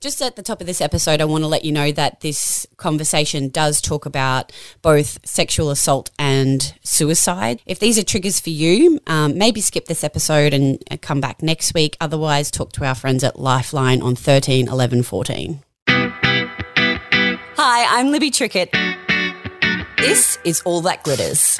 Just at the top of this episode, I want to let you know that this conversation does talk about both sexual assault and suicide. If these are triggers for you, um, maybe skip this episode and uh, come back next week. Otherwise, talk to our friends at Lifeline on 13 11 14. Hi, I'm Libby Trickett. This is All That Glitters,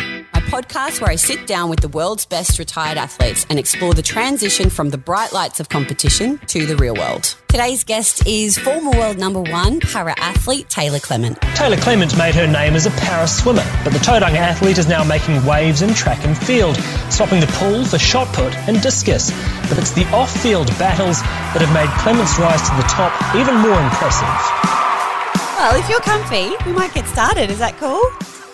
podcast where I sit down with the world's best retired athletes and explore the transition from the bright lights of competition to the real world. Today's guest is former world number one para athlete Taylor Clement. Taylor Clement made her name as a para swimmer, but the Tauranga athlete is now making waves in track and field, swapping the pool for shot put and discus. But it's the off field battles that have made Clement's rise to the top even more impressive. Well, if you're comfy, we might get started. Is that cool?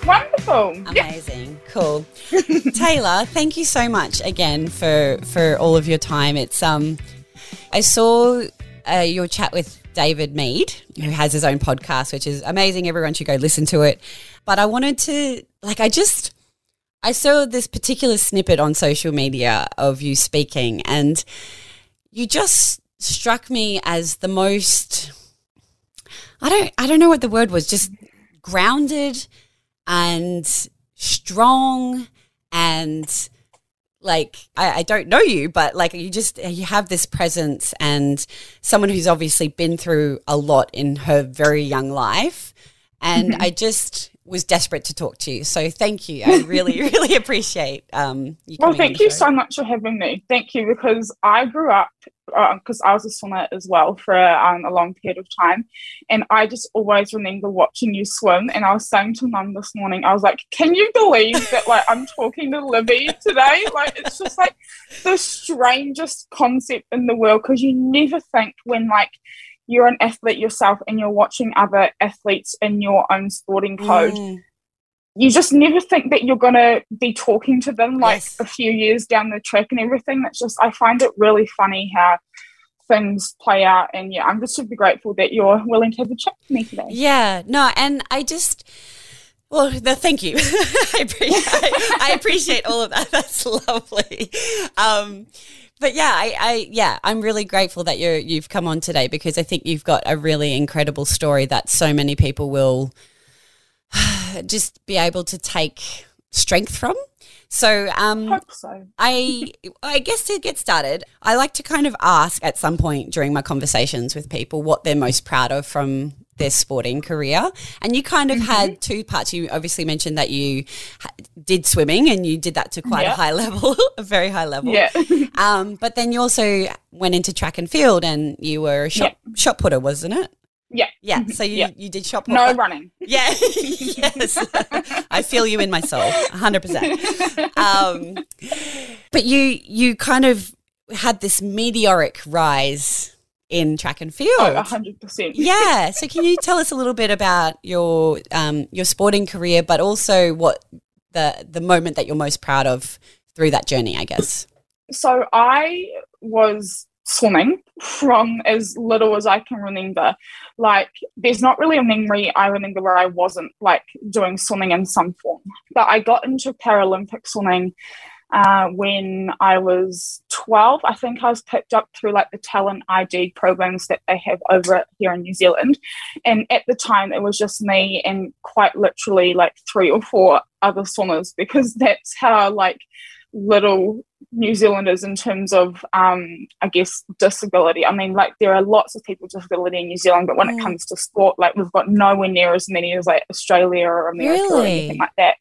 Wonderful. Amazing. Cool. Taylor, thank you so much again for for all of your time. It's um I saw uh, your chat with David Mead, who has his own podcast, which is amazing. Everyone should go listen to it. But I wanted to like I just I saw this particular snippet on social media of you speaking and you just struck me as the most I don't I don't know what the word was, just grounded and strong and like I, I, don't know you, but like you just you have this presence and someone who's obviously been through a lot in her very young life. And mm-hmm. I just was desperate to talk to you. So thank you. I really, really appreciate um you Well, thank you so much for having me. Thank you because I grew up because uh, I was a swimmer as well for um, a long period of time, and I just always remember watching you swim. And I was saying to mum this morning, I was like, "Can you believe that? Like, I'm talking to Libby today. Like, it's just like the strangest concept in the world because you never think when like." You're an athlete yourself and you're watching other athletes in your own sporting code, mm. you just never think that you're going to be talking to them like yes. a few years down the track and everything. That's just, I find it really funny how things play out. And yeah, I'm just super grateful that you're willing to have a chat with me today. Yeah, no, and I just, well, the, thank you. I, appreciate, I, appreciate all of that. That's lovely. Um, but yeah, I, I, yeah, I'm really grateful that you you've come on today because I think you've got a really incredible story that so many people will just be able to take strength from. So, um, so. I, I guess to get started, I like to kind of ask at some point during my conversations with people what they're most proud of from their sporting career. And you kind of mm-hmm. had two parts. You obviously mentioned that you did swimming and you did that to quite a high level, a very high level. Yeah. um, but then you also went into track and field and you were a shot, yeah. shot putter, wasn't it? Yeah. Yeah. Mm-hmm. So you, yeah. you did shot put. No running. Yeah. yes. I feel you in my soul, 100%. Um, but you you kind of had this meteoric rise in track and field. Oh, hundred percent. Yeah. So can you tell us a little bit about your um, your sporting career, but also what the the moment that you're most proud of through that journey, I guess. So I was swimming from as little as I can remember. Like, there's not really a memory I remember where I wasn't like doing swimming in some form. But I got into Paralympic swimming uh, when I was 12. I think I was picked up through like the talent ID programs that they have over here in New Zealand. And at the time, it was just me and quite literally like three or four other swimmers because that's how like little New Zealanders in terms of, um, I guess, disability. I mean, like there are lots of people with disability in New Zealand, but when mm. it comes to sport, like we've got nowhere near as many as like Australia or America really? or anything like that.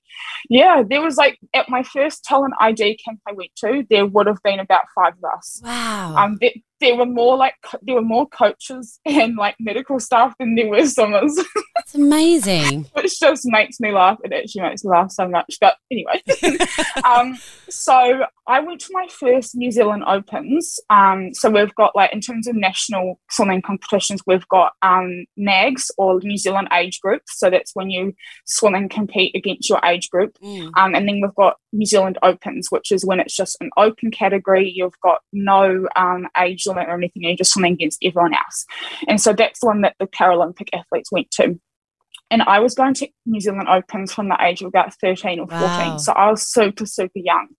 Yeah, there was like at my first talent ID camp I went to, there would have been about five of us. Wow. Um, there, there were more like there were more coaches and like medical staff than there were swimmers. It's amazing. Which just makes me laugh. It actually makes me laugh so much. But anyway, um, so I went to my first New Zealand Opens. Um, so we've got like in terms of national swimming competitions, we've got um, NAGs or New Zealand age groups. So that's when you swim and compete against your age group. Mm. Um, and then we've got New Zealand Opens, which is when it's just an open category. You've got no um, age or anything. You're just swimming against everyone else. And so that's the one that the Paralympic athletes went to. And I was going to New Zealand Opens from the age of about 13 or 14. Wow. So I was super, super young.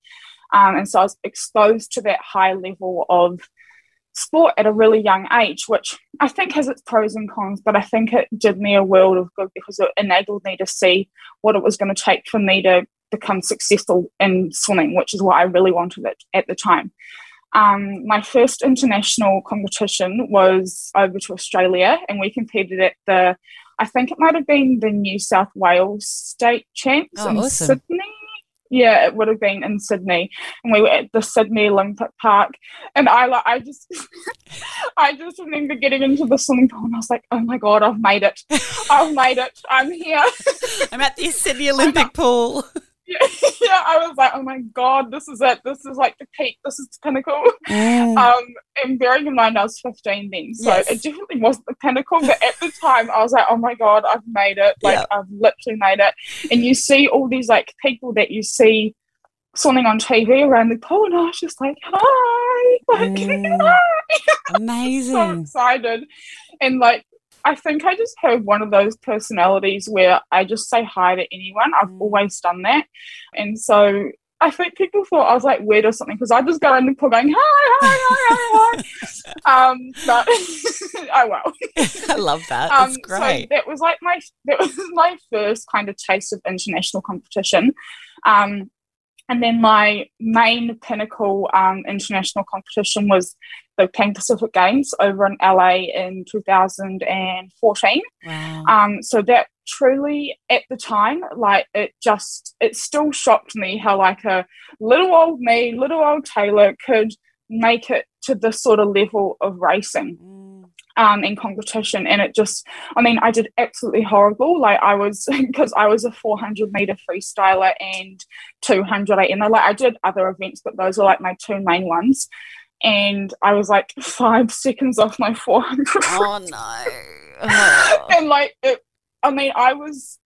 Um, and so I was exposed to that high level of sport at a really young age, which I think has its pros and cons, but I think it did me a world of good because it enabled me to see what it was going to take for me to become successful in swimming, which is what I really wanted it at the time. Um, my first international competition was over to Australia, and we competed at the, I think it might have been the New South Wales State Champs oh, in awesome. Sydney. Yeah, it would have been in Sydney, and we were at the Sydney Olympic Park, and I like I just, I just remember getting into the swimming pool, and I was like, oh my god, I've made it, I've made it, I'm here. I'm at the Sydney Olympic pool. Yeah, yeah, I was like, oh my god, this is it. This is like the peak. This is the pinnacle. Mm. Um, and bearing in mind, I was 15 then, so yes. it definitely wasn't the pinnacle. But at the time, I was like, oh my god, I've made it. Like yeah. I've literally made it. And you see all these like people that you see swimming on TV around the pool, and I was just like, hi, like, mm. hi. amazing, so excited, and like I think I just have one of those personalities where I just say hi to anyone. I've mm. always done that. And so I think people thought I was like weird or something because I just go around the pool going, hi, hi, hi, hi, hi. um, but oh well. I love that. Um, That's great. So that was like my that was my first kind of taste of international competition. Um, and then my main pinnacle um, international competition was the Pan Pacific Games over in LA in 2014. Wow. Um, so that truly, at the time, like it just, it still shocked me how like a little old me, little old Taylor could make it to this sort of level of racing. Mm um, in competition. And it just, I mean, I did absolutely horrible. Like I was, because I was a 400 meter freestyler and 200 and I, like I did other events, but those were like my two main ones. And I was like five seconds off my 400. Oh no. Oh. and like, it, I mean, I was,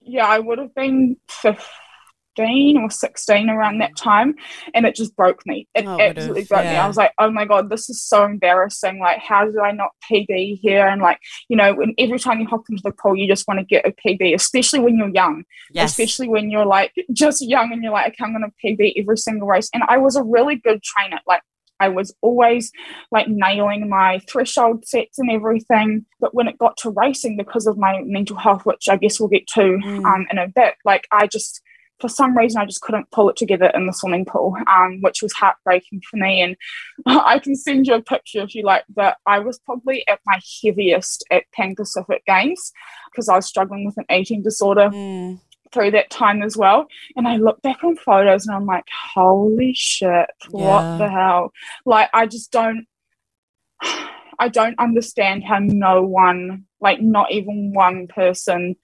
yeah, I would have been 50 15 or 16 around that time and it just broke me it oh, absolutely broke yeah. me i was like oh my god this is so embarrassing like how did i not pb here and like you know when every time you hop into the pool you just want to get a pb especially when you're young yes. especially when you're like just young and you're like okay i'm going to pb every single race and i was a really good trainer like I was always like nailing my threshold sets and everything. But when it got to racing, because of my mental health, which I guess we'll get to mm. um, in a bit, like I just for some reason, I just couldn't pull it together in the swimming pool, um, which was heartbreaking for me. And I can send you a picture if you like, but I was probably at my heaviest at Pan Pacific Games because I was struggling with an eating disorder. Mm. Through that time as well. And I look back on photos and I'm like, holy shit, yeah. what the hell? Like, I just don't, I don't understand how no one, like, not even one person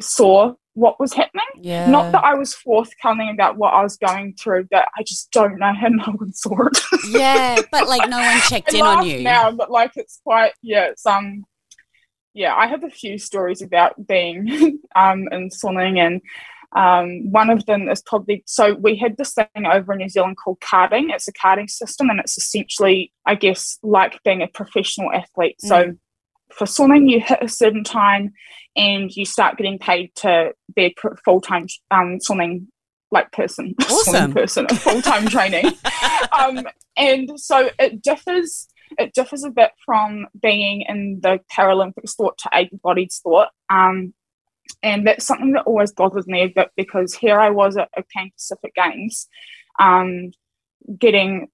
saw what was happening. Yeah. Not that I was forthcoming about what I was going through, but I just don't know how no one saw it. yeah, but like no one checked in on you. Now, but like it's quite yeah, it's um yeah, I have a few stories about being um in swimming and um, one of them is probably so we had this thing over in New Zealand called carding. It's a carding system, and it's essentially, I guess, like being a professional athlete. Mm. So for swimming, you hit a certain time and you start getting paid to be a full time um, swimming like person, awesome. swimming person, a full time training. Um, and so it differs. It differs a bit from being in the Paralympic sport to able-bodied sport. Um, and that's something that always bothers me a bit because here I was at, at Pan Pacific Games, um, getting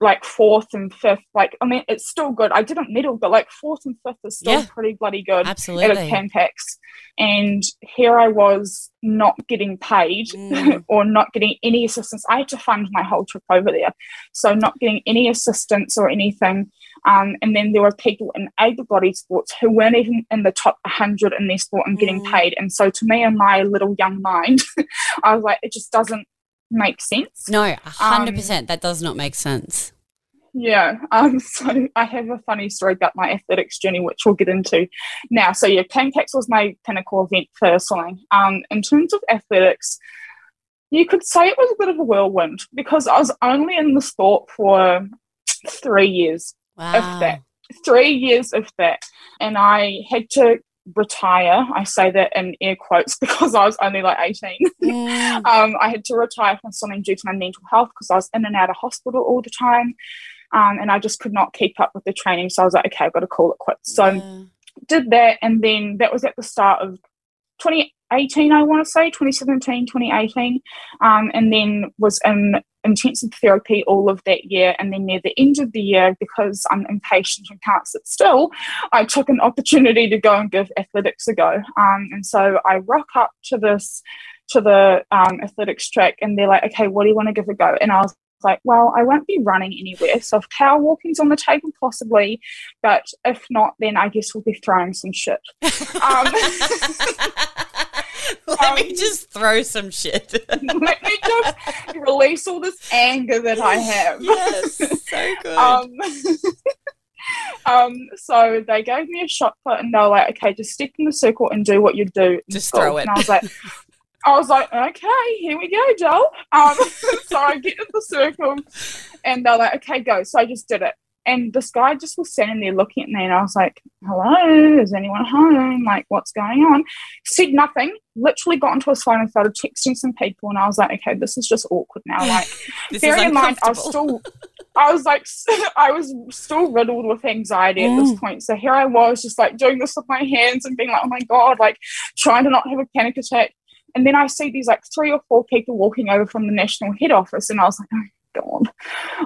like fourth and fifth. Like, I mean, it's still good. I didn't medal, but like fourth and fifth is still yeah, pretty bloody good absolutely. at a Pan Pacs. And here I was not getting paid mm. or not getting any assistance. I had to fund my whole trip over there. So, not getting any assistance or anything. Um, and then there were people in able bodied sports who weren't even in the top 100 in their sport and getting mm. paid. And so, to me, in my little young mind, I was like, it just doesn't make sense. No, hundred um, percent. That does not make sense. Yeah. Um, so I have a funny story about my athletics journey, which we'll get into now. So yeah, Pan Pacs was my pinnacle event for swimming. Um, in terms of athletics, you could say it was a bit of a whirlwind because I was only in the sport for three years, wow. if that. Three years, if that. And I had to retire. I say that in air quotes because I was only like 18. Mm. um, I had to retire from swimming due to my mental health because I was in and out of hospital all the time. Um, and I just could not keep up with the training. So I was like, okay, I've got to call it quits. So Yeah. did that. And then that was at the start of 2018, I want to say, 2017, 2018. Um, and then was in intensive therapy all of that year. And then near the end of the year, because I'm impatient and can't sit still, I took an opportunity to go and give athletics a go. Um, and so I rock up to this, to the um, athletics track, and they're like, okay, what do you want to give a go? And I was like, well, I won't be running anywhere. So if power walking's on the table, possibly, but if not, then I guess we'll be throwing some shit. Um, Let me Um, just throw some shit. let me just release all this anger that I have. yes, so good. Um, um, so they gave me a shot put and they were like, okay, just stick in the circle and do what you do. Just school." throw it. And I was like, I was like, okay, here we go, Joel. Um, so I get in the circle and they're like, okay, go. So I just did it. And this guy just was standing there looking at me, and I was like, hello, is anyone home? Like, what's going on? Said nothing, literally got onto his phone and started texting some people. And I was like, okay, this is just awkward now. Like, bearing in mind, I was still, I was like, I was still riddled with anxiety at this Mm. point. So here I was, just like doing this with my hands and being like, oh my god, like trying to not have a panic attack. And then I see these like three or four people walking over from the national head office, and I was like, oh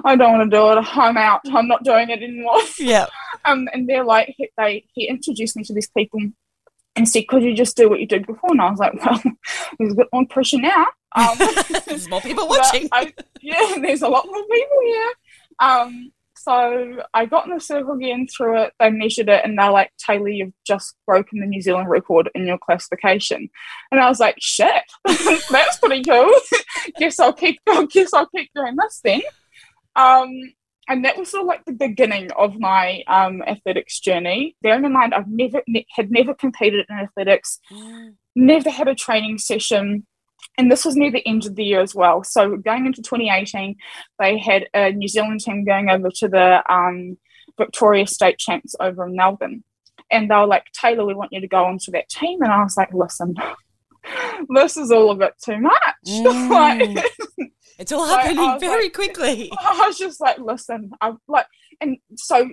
I don't want to do it. I'm out. I'm not doing it anymore. yeah. Um, and they're like, they he introduced me to these people and said, could you just do what you did before? And I was like, well, there's a bit more pressure now. Um, There's more people watching. I, yeah, there's a lot more people here. Um, so I got in the circle again through it. They measured it, and they're like, "Taylor, you've just broken the New Zealand record in your classification." And I was like, "Shit, that's pretty cool. guess I'll keep. I guess I'll keep doing this then." Um, and that was sort of like the beginning of my um, athletics journey. Bearing in mind, I've never ne- had never competed in athletics never had a training session. And this was near the end of the year as well. So going into 2018, they had a New Zealand team going over to the um, Victoria State Champs over in Melbourne. And they were like, Taylor, we want you to go onto that team. And I was like, listen, this is all a bit too much. Mm. like, It's all happening very like- quickly. I was just like, listen, I like, and so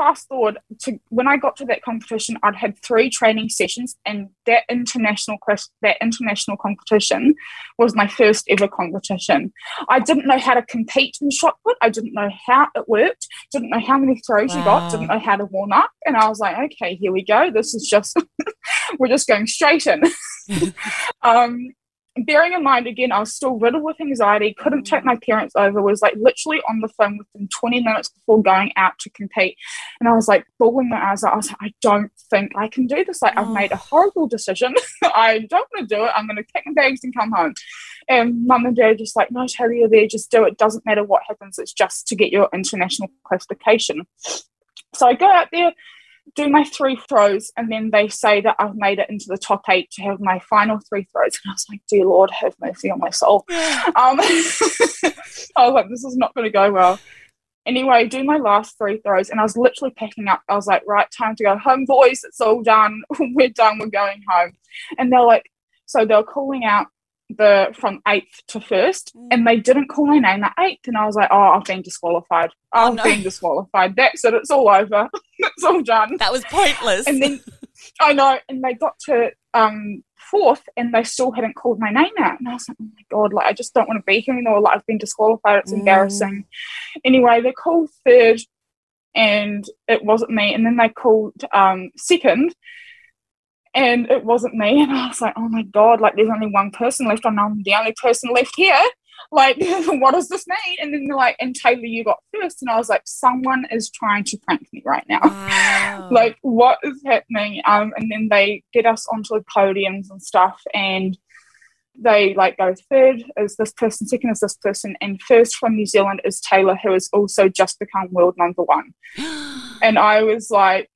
fast forward to when I got to that competition, I'd had three training sessions, and that international that international competition was my first ever competition. I didn't know how to compete in shot put. I didn't know how it worked. Didn't know how many throws you got. Didn't know how to warm up. And I was like, okay, here we go. This is just we're just going straight in. um, bearing in mind again, I was still riddled with anxiety, couldn't take my parents over, was like literally on the phone within 20 minutes before going out to compete. And I was like bawling my eyes out. I was like, I don't think I can do this. Like, I've Oh. made a oh. horrible decision. I don't want to do it. I'm going to pack my bags and come home. And mum and dad just like, no, Taylor, you're there. Just do it. Doesn't matter what happens. It's just to get your international classification. So I go out there, do my three throws, and then they say that I've made it into the top eight to have my final three throws. And I was like, dear Lord, have mercy on my soul. Um, I was like, this is not going to go well. Anyway, do my last three throws, and I was literally packing up. I was like, right, time to go home, boys. It's all done. We're done. We're going home. And they're like, so they're calling out the from eighth to first, and they didn't call my name at eighth. And I was like, oh, I've been disqualified. Oh, I've no. been disqualified. That's it. It's all over. it's all done That was pointless. and then I know, and they got to um fourth, and they still hadn't called my name out, and I was like, oh my god, like I just don't want to be here anymore. Like I've been disqualified. It's Mm. embarrassing. Anyway, they called third, and it wasn't me, and then they called um second. And it wasn't me, and I was like, "Oh my god! Like, there's only one person left. and I'm the only person left here. Like, what does this mean?" And then they're like, "And Taylor, you got first. and I was like, "Someone is trying to prank me right now." Wow. like what is happening um and then they get us onto the podiums and stuff and they like go third is this person second is this person and first from new zealand is taylor who has also just become world number one and i was like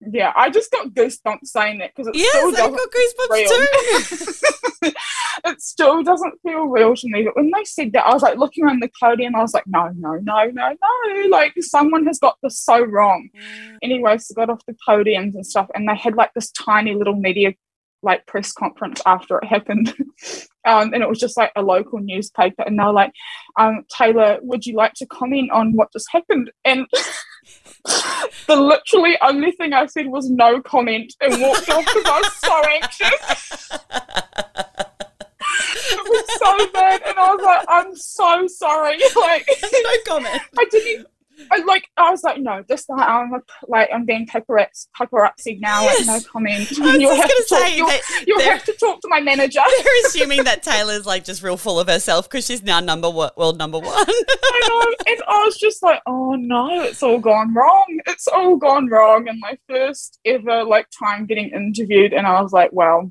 yeah i just got goosebumps saying it because it still yes, I've doesn't got goosebumps real. too. it still doesn't feel real to me. But when they said that, I was like looking around the podium. I was like, no, no, no, no, no. Like someone has got this so wrong. Anyway, so got off the podiums and stuff, and they had like this tiny little media like press conference after it happened. um, and it was just like a local newspaper. And they were like, um, Taylor, would you like to comment on what just happened? And the literally only thing I said was no comment and walked off because I was so anxious. it was so bad. And I was like, I'm so sorry. Like, no comment. I didn't I like I was like, no, this time I'm like I'm being paparazzi paparazzi now, Yes. like no comment. You'll have gonna talk, you'll, you'll have to talk to my manager. They're assuming that Taylor's like just real full of herself because she's now number one, world number one. I know, and I was just like, oh no, it's all gone wrong. It's all gone wrong. And my first ever like time getting interviewed, and I was like, well,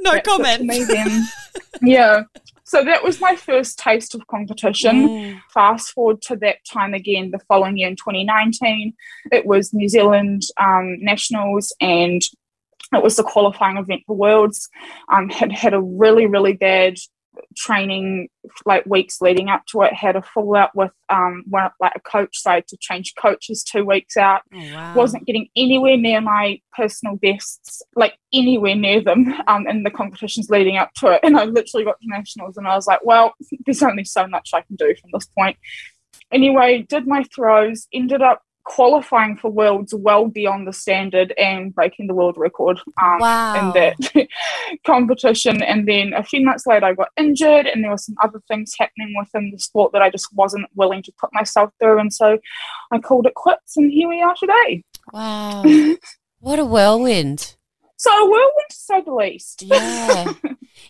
no that's comment. me then. yeah. So that was my first taste of competition. Mm. fast forward to that time again the following year in 2019 it was new zealand um, nationals and it was the qualifying event for worlds um, had had a really really bad training like weeks leading up to it had a fallout with um, one like a coach so I had to change coaches two weeks out Oh, wow. wasn't getting anywhere near my personal bests, like anywhere near them um, in the competitions leading up to it. And I literally got to nationals and I was like, well, there's only so much I can do from this point. Anyway, did my throws, ended up qualifying for worlds well beyond the standard and breaking the world record um, Wow. in that competition. And then a few months later, I got injured, and there were some other things happening within the sport that I just wasn't willing to put myself through. And so I called it quits, and here we are today. Wow. what a whirlwind. So a whirlwind to say the least. Yeah.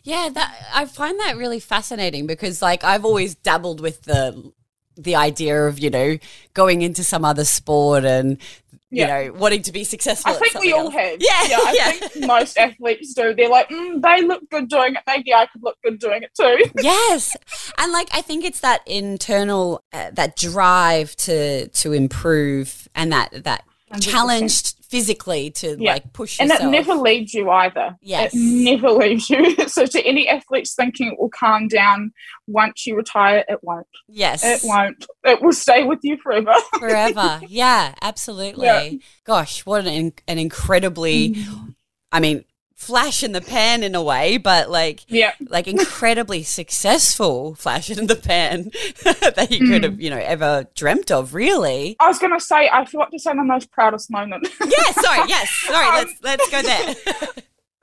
yeah, that I find that really fascinating because like I've always dabbled with the the idea of, you know, going into some other sport and you Yeah. know, wanting to be successful. I think we all else. have. Yeah, yeah. I yeah. think most athletes do. They're like, mm, they look good doing it. Maybe I could look good doing it too. yes and like i think it's that internal uh, that drive to to improve and that that 100%. Challenged physically to Yeah. like push And yourself it never leaves you either. Yes. It never leaves you. so to any athletes thinking it will calm down once you retire, it won't. yes It won't. It will stay with you forever. forever yeah absolutely Yeah. gosh what an, an incredibly Mm-hmm. i mean flash in the pan in a way but like yeah. like incredibly successful flash in the pan that you could Mm. have you know ever dreamt of really I was to say, I forgot to say my most proudest moment. yeah sorry yes sorry Um, let's let's go there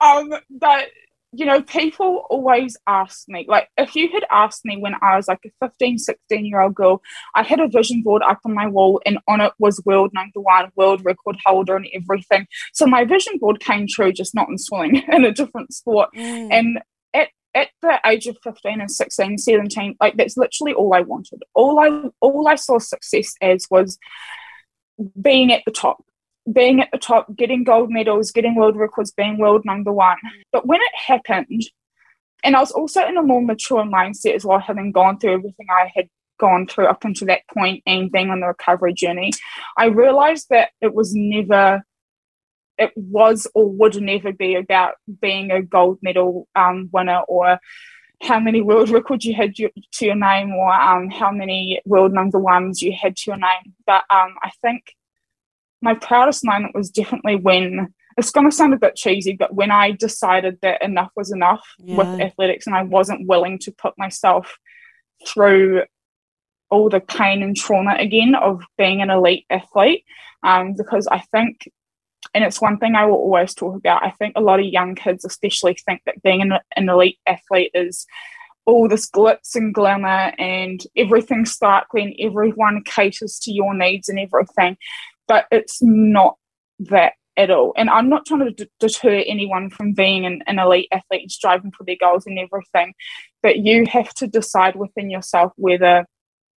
um but you know people always ask me like if you had asked me when i was like a 15 16 year old girl i had a vision board up on my wall and on it was world number one world record holder and everything. So my vision board came true just not in swimming in a different sport. Mm. and at at the age of 15 and 16 17 like that's literally all i wanted. All i all i saw success as was being at the top being at the top getting gold medals getting world records being world number one but when it happened and i was also in a more mature mindset as well having gone through everything i had gone through up until that point and being on the recovery journey i realized that it was never it was or would never be about being a gold medal um, winner or how many world records you had to your name or um, how many world number ones you had to your name. But um, I think my proudest moment was definitely when it's going to sound a bit cheesy, but when I decided that enough was enough with athletics and I wasn't willing to put myself through all the pain and trauma again of being an elite athlete. Um, because I think and it's one thing I will always talk about. I think a lot of young kids, especially, think that being an, an elite athlete is all this glitz and glamour and everything sparkly and everyone caters to your needs and everything. But it's not that at all. And I'm not trying to d- deter anyone from being an, an elite athlete and striving for their goals and everything. But you have to decide within yourself whether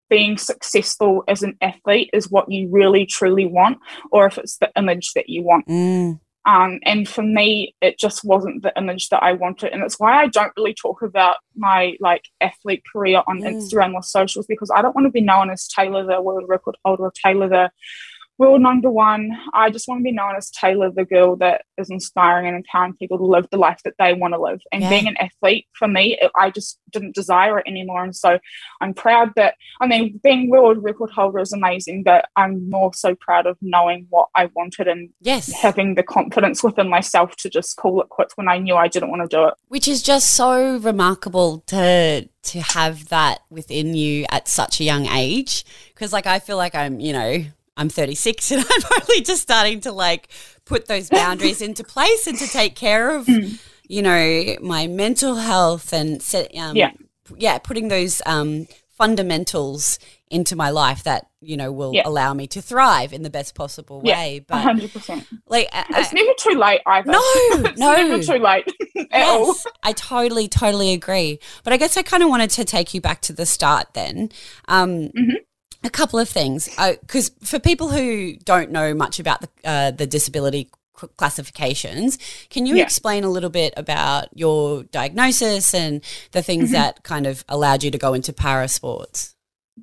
being successful as an athlete is what you really truly want or if it's the image that you want. Mm. Um, and for me, it just wasn't the image that I wanted, and it's why I don't really talk about my like athlete career on Mm. Instagram or socials because I don't want to be known as Taylor the world record holder or Taylor the Rule number one, I just want to be known as Taylor, the girl that is inspiring and empowering people to live the life that they want to live. And Yeah. being an athlete, for me, it, I just didn't desire it anymore. And so I'm proud that, I mean, being world record holder is amazing, but I'm more so proud of knowing what I wanted and Yes. having the confidence within myself to just call it quits when I knew I didn't want to do it. Which is just so remarkable to to have that within you at such a young age. Because like I feel like I'm, you know, I'm 36 and I'm only just starting to like put those boundaries into place and to take care of, you know, my mental health and set, um, Yeah. yeah, putting those um, fundamentals into my life that you know will Yeah. allow me to thrive in the best possible way. A But hundred percent. like, I, It's never too late either. no, it's no, never too late at all. Yes, I totally, totally agree. But I guess I kind of wanted to take you back to the start then. Um, Mm-hmm. A couple of things, because for people who don't know much about the uh, the disability c- classifications, can you Yeah. explain a little bit about your diagnosis and the things Mm-hmm. that kind of allowed you to go into para sports?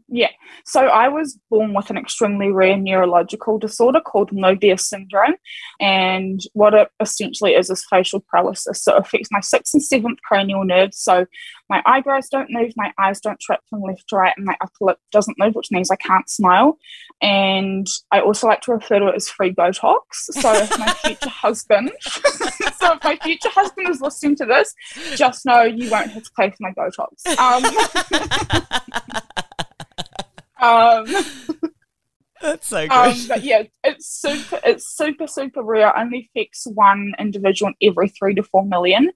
Yeah. So I was born with an extremely rare neurological disorder called Mobius syndrome. And what it essentially is is facial paralysis. So it affects my sixth and seventh cranial nerves. So my eyebrows don't move, my eyes don't track from left to right, and my upper lip doesn't move, which means I can't smile. And I also like to refer to it as free Botox. So if my future husband, so if my future husband is listening to this, just know you won't have to pay for my Botox. Um, um, That's so um, but yeah, it's super, it's super, super rare. It only affects one individual in every three to four million.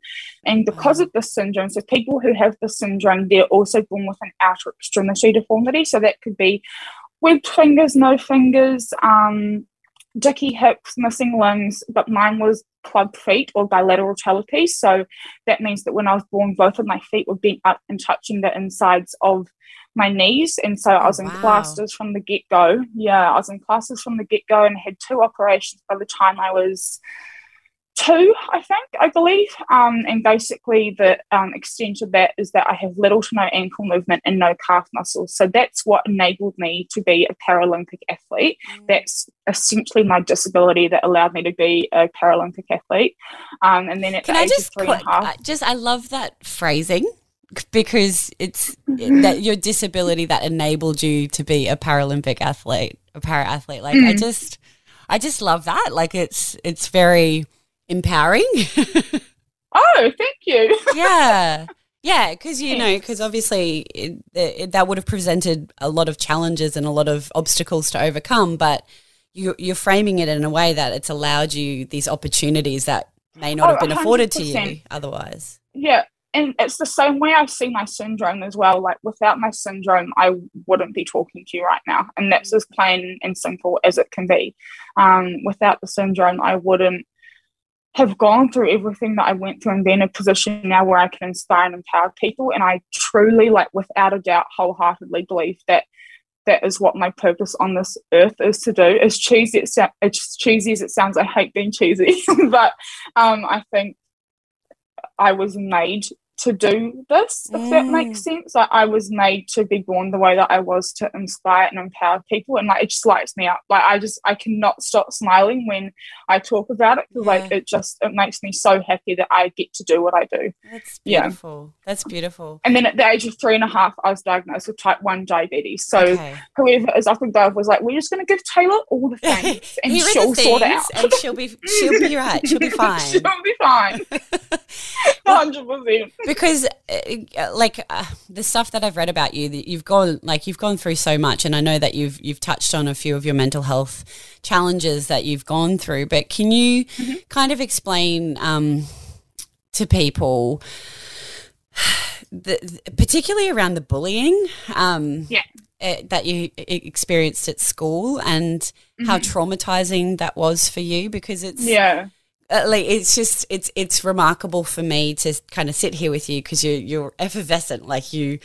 And because of this syndrome, so people who have this syndrome, they're also born with an outer extremity deformity. So that could be webbed fingers, no fingers, um, dicky hips, missing limbs. But mine was club feet or bilateral talipes. So that means that when I was born, both of my feet were bent up and touching the insides of my knees. And so I was in wow. plasters from the get go. Yeah, I was in plasters from the get go and had two operations by the time I was two, I think, I believe. Um, and basically, the um, extent of that is that I have little to no ankle movement and no calf muscles. So that's what enabled me to be a Paralympic athlete. That's essentially my disability that allowed me to be a Paralympic athlete. Um, and then at Can the I age just of three and a half, I just I love that phrasing because it's that your disability that enabled you to be a Paralympic athlete, a para athlete. Like I Mm. just I just love that. Like it's it's very empowering. oh, thank you. yeah. Yeah, because you know, because obviously it, it, that would have presented a lot of challenges and a lot of obstacles to overcome, but you, you're framing it in a way that it's allowed you these opportunities that may not Oh, have been afforded to you otherwise. Yeah. And it's the same way I see my syndrome as well. Like without my syndrome, I wouldn't be talking to you right now. And that's as plain and simple as it can be. Um, without the syndrome, I wouldn't have gone through everything that I went through and be in a position now where I can inspire and empower people. And I truly, like without a doubt, wholeheartedly believe that that is what my purpose on this earth is to do. As cheesy it as cheesy as it sounds, I hate being cheesy, but um, I think I was made to do this, if that makes mm. sense. Like, I was made to be born the way that I was to inspire and empower people, and like it just lights me up. Like I just I cannot stop smiling when I talk about it because like it just it makes me so happy that I get to do what I do. That's Yeah. beautiful. That's beautiful. And then at the age of three and a half, I was diagnosed with type one diabetes. So okay. whoever is up above was like, "We're just going to give Taylor all the things, and she'll the sort it out." and she'll be she'll be right. She'll be fine. she'll be fine. Hundred percent. Because uh, like uh, the stuff that I've read about you that you've gone like you've gone through so much and I know that you've you've touched on a few of your mental health challenges that you've gone through but can you Mm-hmm. kind of explain um, to people the, particularly around the bullying um, Yeah. uh, that you experienced at school and how traumatizing that was for you because it's Mm-hmm. Yeah. Uh, like it's just it's it's remarkable for me to kind of sit here with you because you're you're effervescent like you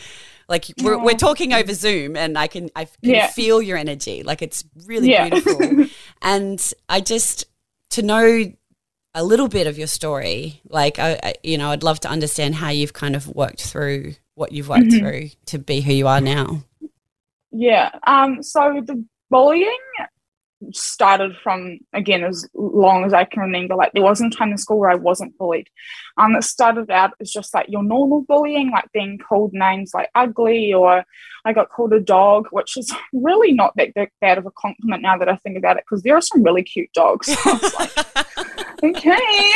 like we're, we're talking over zoom and i can i can Yeah. feel your energy like it's really Yeah. beautiful and i just to know a little bit of your story like I, I you know i'd love to understand how you've kind of worked through what you've worked Mhm. through to be who you are now Yeah. Um. So the bullying started from again as long as I can remember. Like there wasn't a time in school where I wasn't bullied. Um, it started out as just like your normal bullying, like being called names like ugly, or I got called a dog, which is really not that bad of a compliment now that I think about it, because there are some really cute dogs. So like, okay.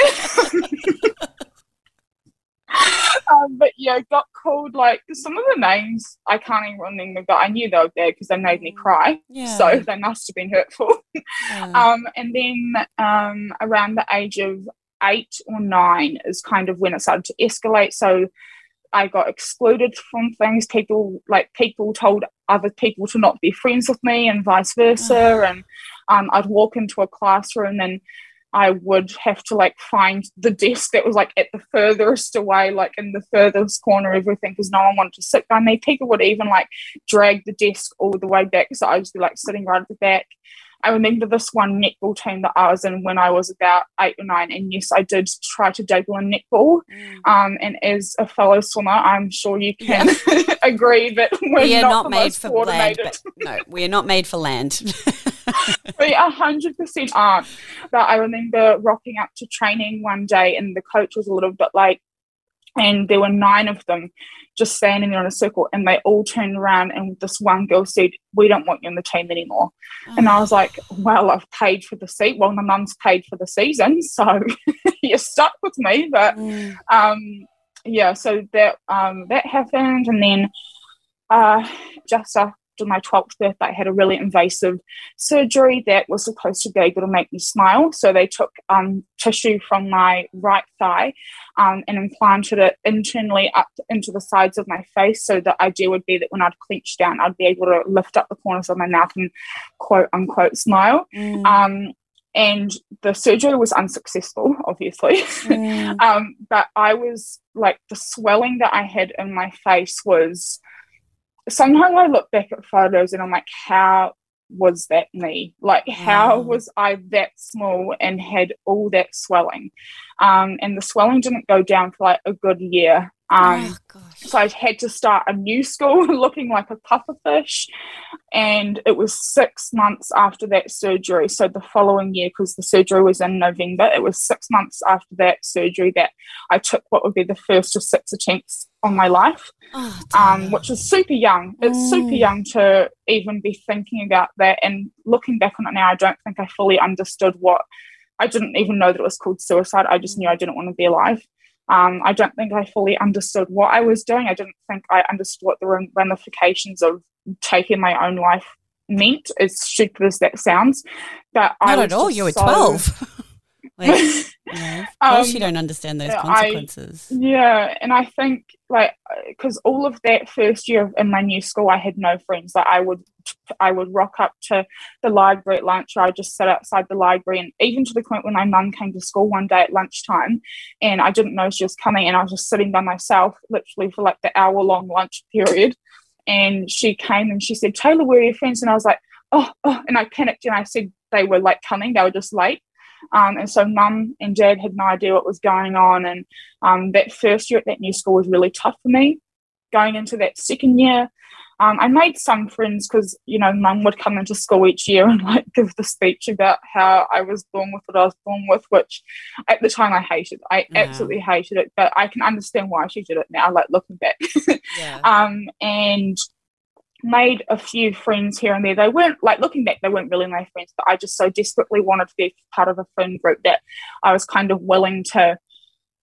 Um, but yeah, got called like some of the names I can't even remember, but I knew they were there because they made me cry. Yeah. So they must have been hurtful. Yeah. um, and then um, around the age of eight or nine is kind of when it started to escalate. So I got excluded from things. People like people told other people to not be friends with me, and vice versa. and um, I'd walk into a classroom and I would have to like find the desk that was like at the furthest away, like in the furthest corner, everything, because no one wanted to sit by me. People would even like drag the desk all the way back, so I be like sitting right at the back. I remember this one netball team that I was in when I was about eight or nine, and yes, I did try to dabble in netball. Mm. Um, and as a fellow swimmer, I'm sure you can yeah. agree that we're we are not, not made for land. But, no, we are not made for land. we a hundred percent aren't. But I remember rocking up to training one day, and the coach was a little bit like, and there were nine of them just standing there in a circle, and they all turned around, and this one girl said, "We don't want you in the team anymore." Oh. And I was like, "Well, I've paid for the seat. Well, my mum's paid for the season, so you're stuck with me." But mm. um, yeah, so that um, that happened, and then uh, just after after my 12th birthday, I had a really invasive surgery that was supposed to be able to make me smile. So they took um, tissue from my right thigh um, and implanted it internally up into the sides of my face. So the idea would be that when I'd clench down, I'd be able to lift up the corners of my mouth and quote unquote smile. Mm. Um, and the surgery was unsuccessful, obviously. Mm. um, but I was like, the swelling that I had in my face was sometimes I look back at photos and I'm like, how was that me? Like, how mm. was I that small and had all that swelling? Um, and the swelling didn't go down for like a good year. Um, oh, so I had to start a new school looking like a pufferfish. And it was six months after that surgery. So the following year, because the surgery was in November, it was six months after that surgery that I took what would be the first of six attempts on my life, oh, um, which is super young. It's mm. super young to even be thinking about that. And looking back on it now, I don't think I fully understood what I didn't even know that it was called suicide. I just knew I didn't want to be alive. Um, I don't think I fully understood what I was doing. I didn't think I understood what the ramifications of taking my own life meant, as stupid as that sounds. But not I at all. You were so, 12. Like, yeah, of course, um, you don't understand those consequences. I, yeah, and I think like because all of that first year in my new school, I had no friends. Like I would, I would rock up to the library at lunch. Or I would just sit outside the library, and even to the point when my mum came to school one day at lunchtime, and I didn't know she was coming, and I was just sitting by myself, literally for like the hour long lunch period. And she came and she said, "Taylor, where are your friends?" And I was like, "Oh, oh," and I panicked and I said they were like coming. They were just late. Um, and so mum and dad had no idea what was going on. And um, that first year at that new school was really tough for me. Going into that second year, um, I made some friends because, you know, mum would come into school each year and like give the speech about how I was born with what I was born with, which at the time I hated. I yeah. absolutely hated it, but I can understand why she did it now, like looking back. yeah. um, and made a few friends here and there. They weren't like looking back, they weren't really my friends, but I just so desperately wanted to be part of a friend group that I was kind of willing to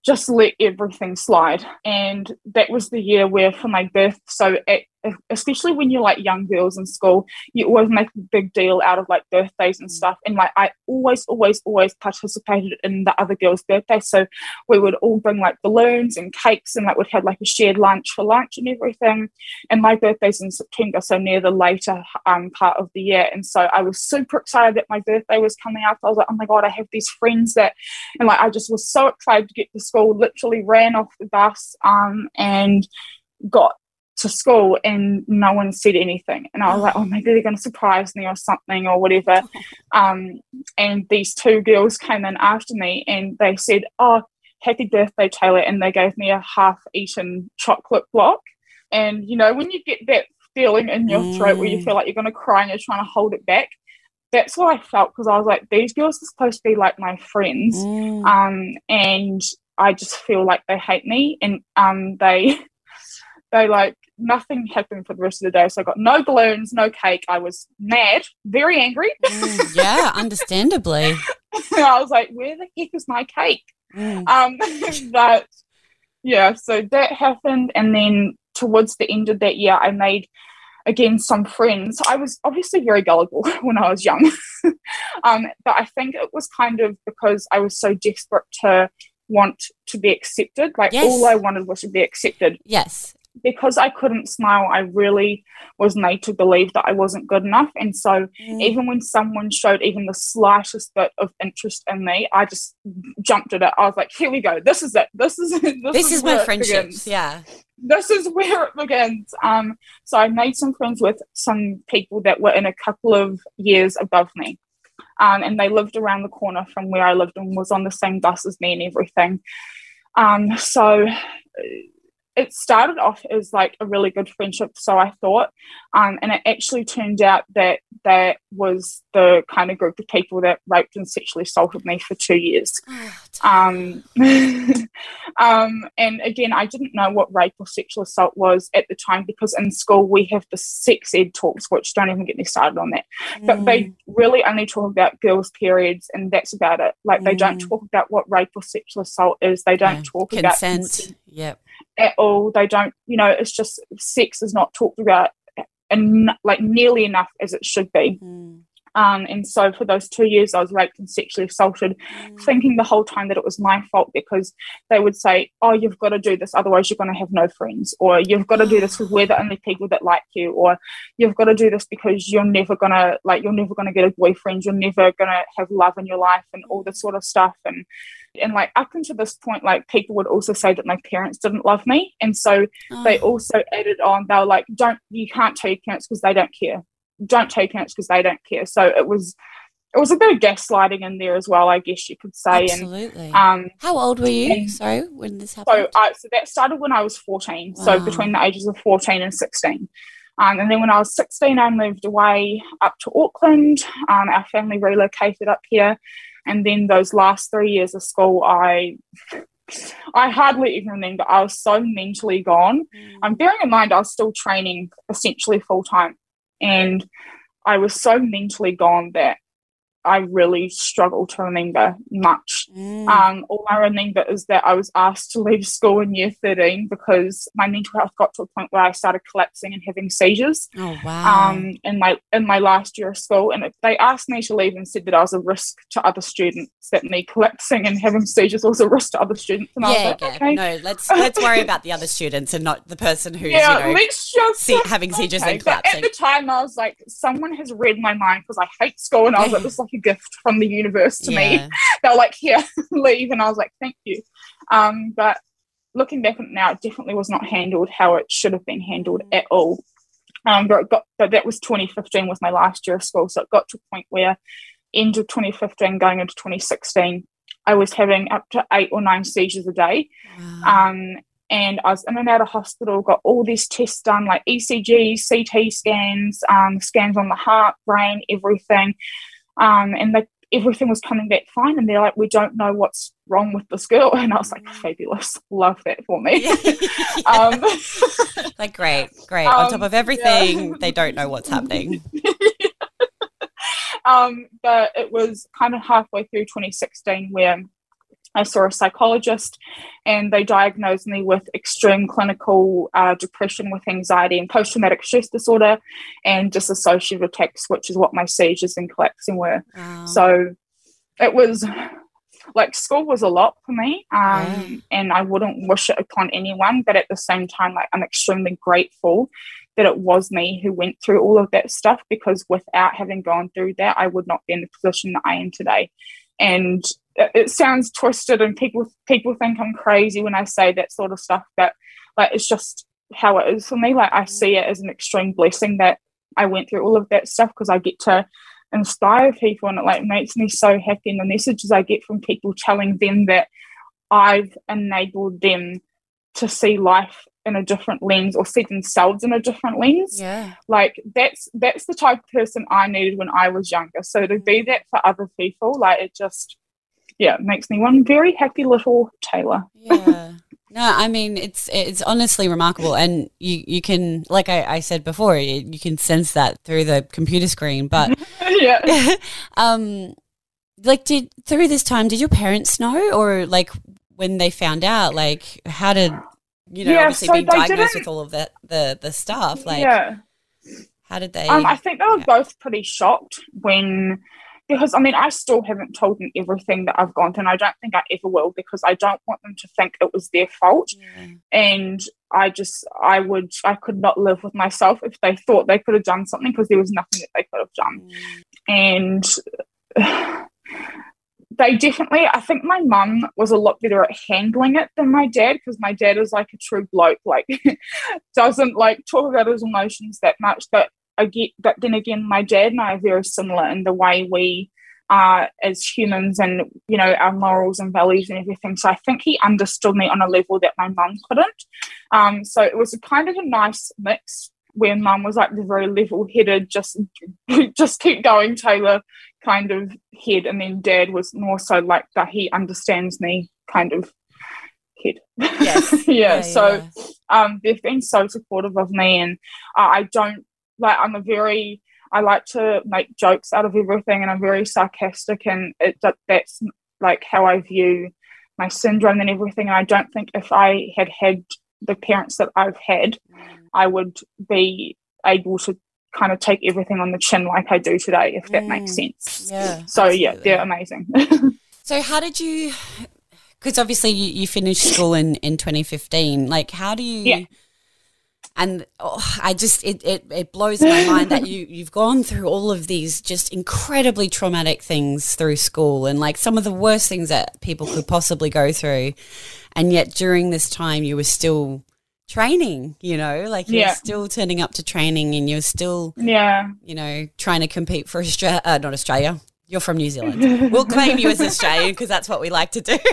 just let everything slide. And that was the year where for my birth, so at especially when you're like young girls in school, you always make a big deal out of like birthdays and mm. stuff. And like I always, always, always participated in the other girls' birthdays. So we would all bring like balloons and cakes and like we'd have like a shared lunch for lunch and everything. And my birthday's in September, so near the later um, part of the year. And so I was super excited that my birthday was coming up. I was like, oh my God, I have these friends that, and like I just was so excited to get to school, literally ran off the bus um, and got to school and no one said anything. And I was like, oh, maybe they're going to surprise me or something or whatever. Um, and these two girls came in after me and they said, oh, happy birthday, Taylor. And they gave me a half eaten chocolate block. And, you know, when you get that feeling in your throat where you mm. feel like you're going to cry and you're trying to hold it back, that's what I felt because I was like, these girls are supposed to be like my friends, Mm. um, and I just feel like they hate me, and um, they they like nothing happened for the rest of the day. So I got no balloons, no cake. I was mad, very angry. Mm, yeah, understandably. I was like, where the heck is my cake? Mm. Um, but yeah, so that happened, and then towards the end of that year, I made again some friends. I was obviously very gullible when I was young, um, but I think it was kind of because I was so desperate to want to be accepted. Like Yes. all I wanted was to be accepted. Yes. Because I couldn't smile, I really was made to believe that I wasn't good enough, and so Mm. even when someone showed even the slightest bit of interest in me, I just jumped at it. I was like, "Here we go. This is it. This is this, This is my where friendships. Yeah. This is where it begins." Um, so I made some friends with some people that were in a couple of years above me, um, and they lived around the corner from where I lived and was on the same bus as me and everything. Um, so it started off as like a really good friendship, so I thought, um, and it actually turned out that that was the kind of group of people that raped and sexually assaulted me for two years. Um, um, and again, I didn't know what rape or sexual assault was at the time because in school we have the sex ed talks, which don't even get me started on that. But they really only talk about girls' periods, and that's about it. Like they don't Mm. talk about what rape or sexual assault is. They don't Yeah. talk about consent. consent Yep. At all. They don't, you know, it's just sex is not talked about and like nearly enough as it should be. Mm. Um, and so for those two years, I was raped and sexually assaulted, Mm. thinking the whole time that it was my fault because they would say, "Oh, you've got to do this, otherwise you're going to have no friends," or "You've got to do this because we're the only people that like you," or "You've got to do this because you're never gonna like you're never gonna get a boyfriend, you're never gonna have love in your life," and all this sort of stuff. And and like up until this point, like people would also say that my parents didn't love me, and so they Oh. also added on they were like don't you can't tell your parents because they don't care don't tell your parents because they don't care so it was it was a bit of gaslighting in there as well i guess you could say Absolutely. and um How old were you? and- Sorry, when this happened. so I so that started when i was 14 so between the ages of 14 and 16 um, and then when I was 16, I moved away up to Auckland. Um, our family relocated up here. And then those last three years of school, I I hardly even remember. I was so mentally gone. Mm. Um, bearing in mind, I was still training essentially full time, and I was so mentally gone that I really struggle to remember much. Mm. Um, all I remember is that I was asked to leave school in year 13 because my mental health got to a point where I started collapsing and having seizures oh wow. um, in my in my last year of school. And it, they asked me to leave and said that I was a risk to other students, that me collapsing and having seizures was a risk to other students. And I yeah, was like, yeah. okay. No, let's let's worry about the other students and not the person who's yeah, you know let's just see, having seizures Okay, and but at the time, I was like, someone has read my mind because I hate school, and I was like, this is like a gift from the universe to me. They were like, here, leave, and I was like, thank you. Um, but looking back now, it definitely was not handled how it should have been handled at all. Um, but, it got, but that was 2015 was my last year of school, so it got to a point where end of 2015 going into 2016, I was having up to eight or nine seizures a day. Wow. Um, and I was in and out of hospital, got all these tests done, like ECG, CT scans, um, scans on the heart, brain, everything. Um, and they, everything was coming back fine. And they're like, we don't know what's wrong with this girl. And I was like, fabulous. Love that for me. um, like great, great. On top um, of everything, they don't know what's happening. um, but it was kind of halfway through 2016 where I saw a psychologist and they diagnosed me with extreme clinical uh, depression with anxiety and post traumatic stress disorder and dissociative attacks, which is what my seizures and collapsing were. Wow. So it was like school was a lot for me um, Yeah. and I wouldn't wish it upon anyone, but at the same time, like I'm extremely grateful that it was me who went through all of that stuff because without having gone through that, I would not be in the position that I am today. And it, sounds twisted, and people people think I'm crazy when I say that sort of stuff, but like it's just how it is for me. Like I see it as an extreme blessing that I went through all of that stuff because I get to inspire people, and it like makes me so happy. And the messages I get from people telling them that I've enabled them to see life in a different lens or see themselves in a different lens. Yeah. Like that's that's the type of person I needed when I was younger. So to be that for other people, like it just yeah, makes me one very happy little Taylor. Yeah. No, I mean it's it's honestly remarkable, and you you can like I, I said before, you, you can sense that through the computer screen. But yeah. um, like did through this time, did your parents know, or like when they found out, like how did you know Yeah, obviously so being diagnosed with all of that the the stuff, like yeah. how did they? Um, I think they were yeah. both pretty shocked when, because I mean, I still haven't told them everything that I've gone through, and I don't think I ever will because I don't want them to think it was their fault. Yeah. And I just, I would, I could not live with myself if they thought they could have done something because there was nothing that they could have done. Mm. And they definitely, I think my mum was a lot better at handling it than my dad because my dad is like a true bloke, like doesn't like talk about his emotions that much. But I get, but then again, my dad and I are very similar in the way we are as humans and you know our morals and values and everything. So I think he understood me on a level that my mum couldn't. Um, so it was a kind of a nice mix where mum was like the very level-headed, just just keep going, Taylor kind of head, and then dad was more so like that he understands me kind of head. Yes. yeah, So yeah. um, they've been so supportive of me, and uh, I don't like. I'm a very I like to make jokes out of everything, and I'm very sarcastic, and it that, that's like how I view my syndrome and everything. And I don't think if I had had the parents that I've had, I would be able to kind of take everything on the chin like I do today, if that makes Mm. sense. Yeah. So yeah, they're amazing. So how did you? Because obviously you, you finished school in in 2015. Like, how do you? Yeah. And oh, I just it, it it blows my mind that you you've gone through all of these just incredibly traumatic things through school and like some of the worst things that people could possibly go through, and yet during this time you were still training. You know, like you're Yeah. still turning up to training and you're still yeah. you know, trying to compete for Australia, uh, not Australia. You're from New Zealand. We'll claim you as Australian because that's what we like to do.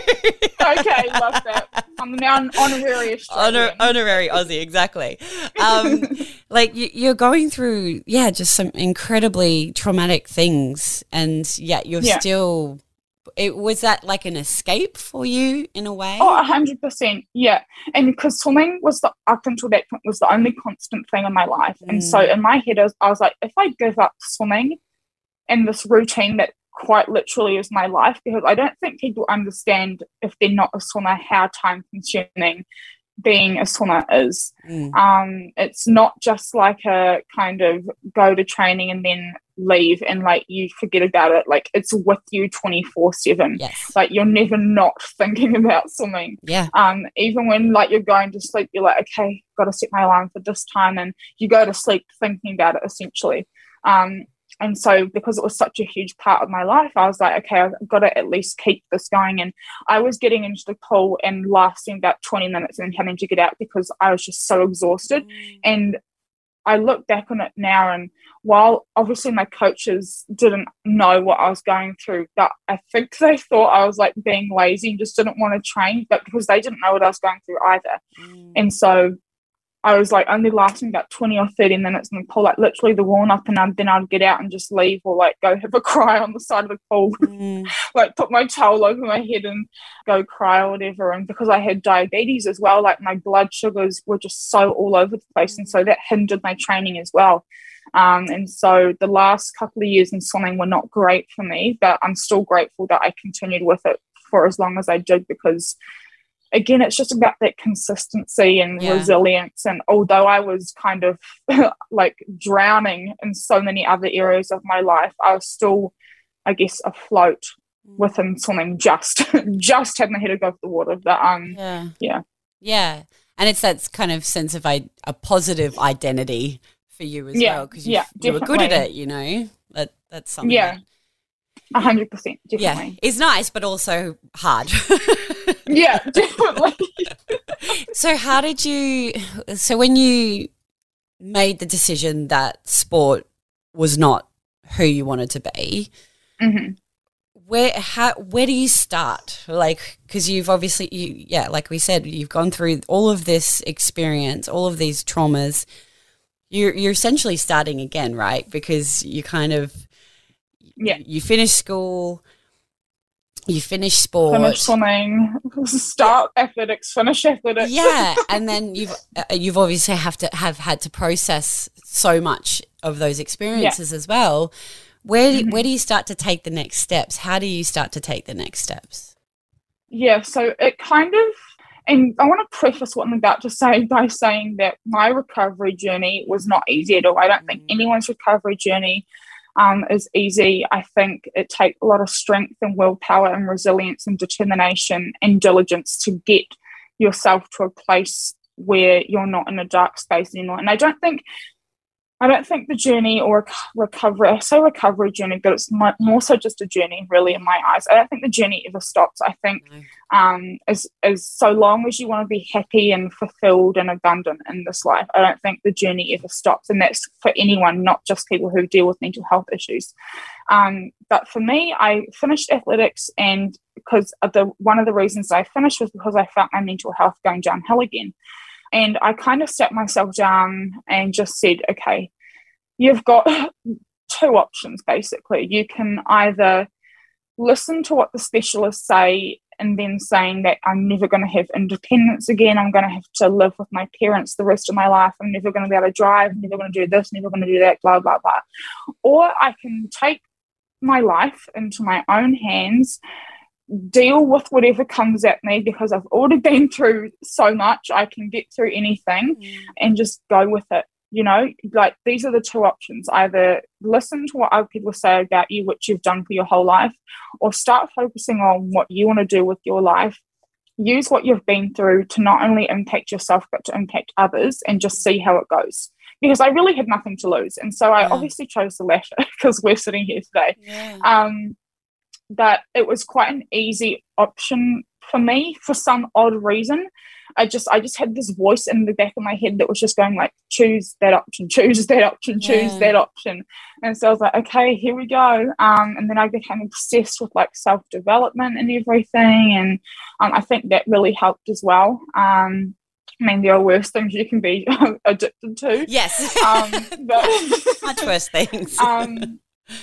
Okay, love that. I'm now an honorary Australian. Honor, honorary Aussie, exactly. Um, like you, you're going through, yeah, just some incredibly traumatic things, and yet you're Yeah. still. It was that like an escape for you in a way. oh 100% yeah. And because swimming was the up until that point was the only constant thing in my life, and so Mm. in my head, I was, I was like, if I give up swimming and this routine that quite literally is my life, because I don't think people understand if they're not a swimmer how time consuming being a swimmer is. Mm. Um, it's not just like a kind of go to training and then leave and like you forget about it. Like it's with you twenty four seven. Yes. Like you're never not thinking about swimming Yeah. um, even when like you're going to sleep, you're like, okay, got to set my alarm for this time, and you go to sleep thinking about it essentially. Um, and so because it was such a huge part of my life, I was like, okay, I've got to at least keep this going. And I was getting into the pool and lasting about 20 minutes and having to get out because I was just so exhausted. And I look back on it now, and while obviously my coaches didn't know what I was going through, but I think they thought I was like being lazy and just didn't want to train, but because they didn't know what I was going through either. Mm. And so I was like only lasting about 20 or 30 minutes in the pool, like literally the warm up, and I'd, then I'd get out and just leave or like go have a cry on the side of the pool Mm. like put my towel over my head and go cry or whatever. And because I had diabetes as well, like my blood sugars were just so all over the place, and so that hindered my training as well. Um, and so the last couple of years in swimming were not great for me, but I'm still grateful that I continued with it for as long as I did because. Again, it's just about that consistency and Yeah. resilience. And although I was kind of like drowning in so many other areas of my life, I was still, I guess, afloat within swimming just just had my head above the water but um Yeah. Yeah. Yeah. And it's that kind of sense of I- a positive identity for you as Yeah, well because you, yeah, you were good at it, you know. That that's something. Yeah, that- a hundred percent yeah, definitely. Is nice, but also hard. yeah, definitely. So, how did you? So, when you made the decision that sport was not who you wanted to be, hmm where how where do you start? Like because you've obviously you yeah like we said you've gone through all of this experience all of these traumas. You're you're essentially starting again right? Because you kind of yeah you finish school you finish sport finish swimming start yeah. athletics finish athletics yeah and then you've uh, you've obviously have to have had to process so much of those experiences yeah. as well where do, mm-hmm. where do you start to take the next steps? How do you start to take the next steps? Yeah, so it kind of, and I want to preface what I'm about to say by saying that my recovery journey was not easy at all. I don't think mm-hmm. anyone's recovery journey um, is easy. I think it takes a lot of strength and willpower and resilience and determination and diligence to get yourself to a place where you're not in a dark space anymore. And I don't think I don't think the journey or recovery, I say recovery journey, but it's more so just a journey, really, in my eyes. I don't think the journey ever stops. I think um, as, as so long as you want to be happy and fulfilled and abundant in this life, I don't think the journey ever stops. And that's for anyone, not just people who deal with mental health issues. Um, but for me, I finished athletics, and because the one of the reasons I finished was because I felt my mental health going downhill again. And I kind of sat myself down and just said, okay, you've got two options basically. You can either listen to what the specialists say and then saying that I'm never going to have independence again. I'm going to have to live with my parents the rest of my life. I'm never going to be able to drive. I'm never going to do this, never going to do that, blah, blah, blah. Or I can take my life into my own hands deal with whatever comes at me because I've already been through so much. I can get through anything mm. and just go with it. You know, like these are the two options either listen to what other people say about you, which you've done for your whole life, or start focusing on what you want to do with your life. Use what you've been through to not only impact yourself, but to impact others and just see how it goes because I really had nothing to lose. And so I yeah. obviously chose the latter because we're sitting here today. Yeah. Um, that it was quite an easy option for me for some odd reason. I just I just had this voice in the back of my head that was just going like choose that option, choose that option, choose yeah. that option. And so I was like, okay, here we go. Um, and then I became obsessed with like self development and everything, and um, I think that really helped as well. Um, I mean, there are worse things you can be addicted to. Yes, um, but much worse things. um,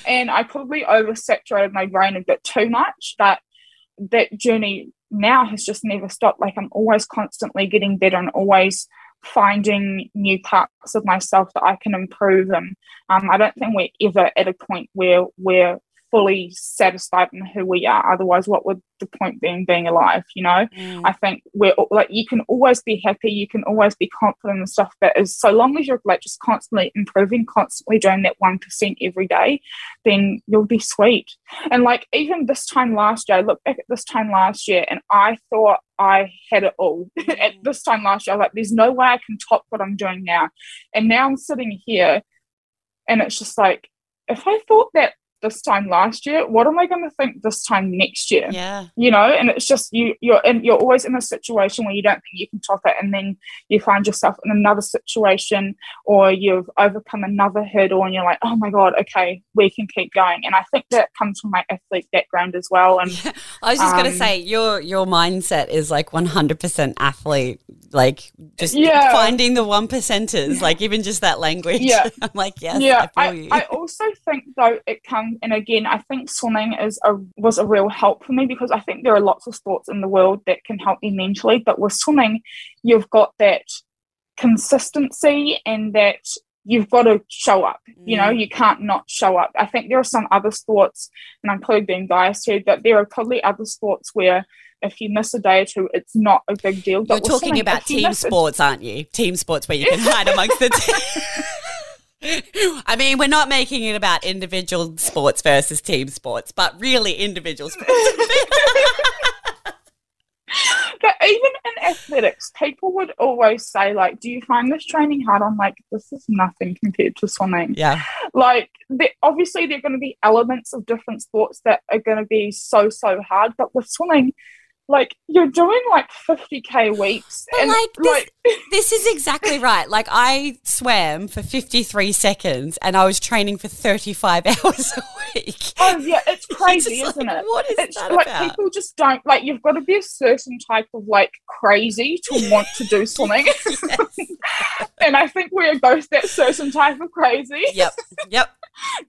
and I probably oversaturated my brain a bit too much. But that journey now has just never stopped. Like I'm always constantly getting better and always finding new parts of myself that I can improve. And um, I don't think we're ever at a point where we're fully satisfied in who we are. Otherwise, what would the point being being alive? You know, mm. I think we're like you can always be happy, you can always be confident and stuff. But as so long as you're like just constantly improving, constantly doing that one percent every day, then you'll be sweet. And like even this time last year, I look back at this time last year, and I thought I had it all. Mm. at this time last year, I was like, there's no way I can top what I'm doing now. And now I'm sitting here, and it's just like if I thought that this time last year what am i going to think this time next year? Yeah. You know and it's just you you're in you're always in a situation where you don't think you can top it and then you find yourself in another situation or you've overcome another hurdle and you're like oh my god okay we can keep going. And i think that comes from my athlete background as well and yeah. i was just um, going to say your your mindset is like 100% athlete like just yeah. finding the one percenters like even just that language. Yeah. I'm like yes yeah I, I, I also think though it comes and again, I think swimming is a was a real help for me because I think there are lots of sports in the world that can help me mentally, but with swimming, you've got that consistency and that you've got to show up. Mm. You know, mm. you can't not show up. I think there are some other sports, and I'm probably being biased here, but there are probably other sports where if you miss a day or two, it's not a big deal. But You're talking about team sports, aren't you? Team sports where you can hide amongst the team. I mean, we're not making it about individual sports versus team sports, but really individual sports. but even in athletics, people would always say, like, do you find this training hard? I'm like, this is nothing compared to swimming. Yeah. Like, obviously, there are going to be elements of different sports that are going to be so, so hard. But with swimming, like you're doing like 50k weeks But and like, this, like this is exactly right. Like I swam for 53 seconds and I was training for 35 hours a week. oh yeah it's crazy It's isn't like, it What is it's that like about? people just don't like you've got to be a certain type of like crazy to want to do swimming and i think we are both that certain type of crazy yep. Yep.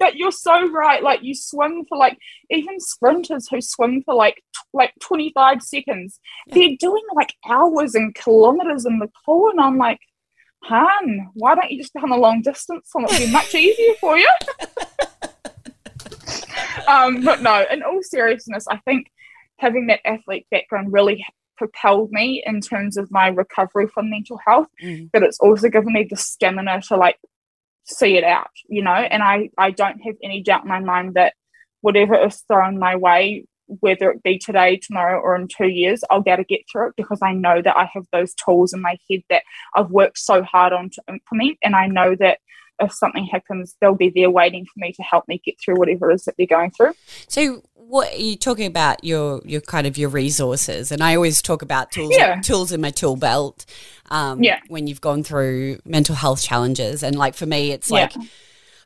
But you're so right like you swim for like even sprinters who swim for like t- like 25 seconds Yeah. they're doing like hours and kilometers in the pool and i'm like Han, why don't you just become a long distance swim? It'd be much easier for you. um, but no, in all seriousness, I think having that athlete background really propelled me in terms of my recovery from mental health. Mm. But it's also given me the stamina to like see it out, you know. And I I don't have any doubt in my mind that whatever is thrown my way, whether it be today, tomorrow, or in two years, I'll be able to get through it because I know that I have those tools in my head that I've worked so hard on to implement, and I know that if something happens, they'll be there waiting for me to help me get through whatever it is that they're going through. So what are you talking about your your kind of your resources and I always talk about tools Yeah. tools in my tool belt um Yeah. when you've gone through mental health challenges and like for me it's Yeah. like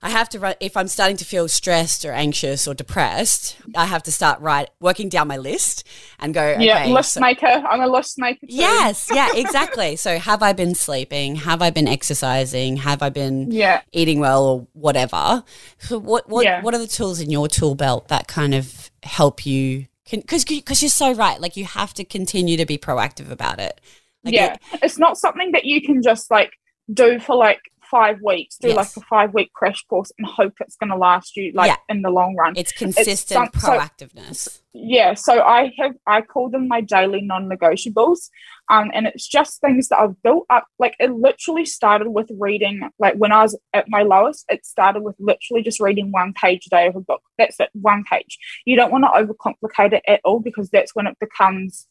I have to run if I'm starting to feel stressed or anxious or depressed I have to start right working down my list and go yeah, okay list so- maker. I'm a list maker too. Yes, yeah, exactly. so have I been sleeping? Have I been exercising? Have I been Yeah. eating well or whatever? So what what Yeah. what are the tools in your tool belt that kind of help you because because you're so right like you have to continue to be proactive about it. Like yeah, it's not something that you can just like do for like five weeks, do Yes. like a five week crash course and hope it's going to last you like Yeah. in the long run. It's consistent some- so- proactiveness. yeah, so I have I call them my daily non-negotiables, um, and it's just things that I've built up. Like it literally started with reading. Like when I was at my lowest, it started with literally just reading one page a day of a book. That's it, one page. You don't want to overcomplicate it at all because that's when it becomes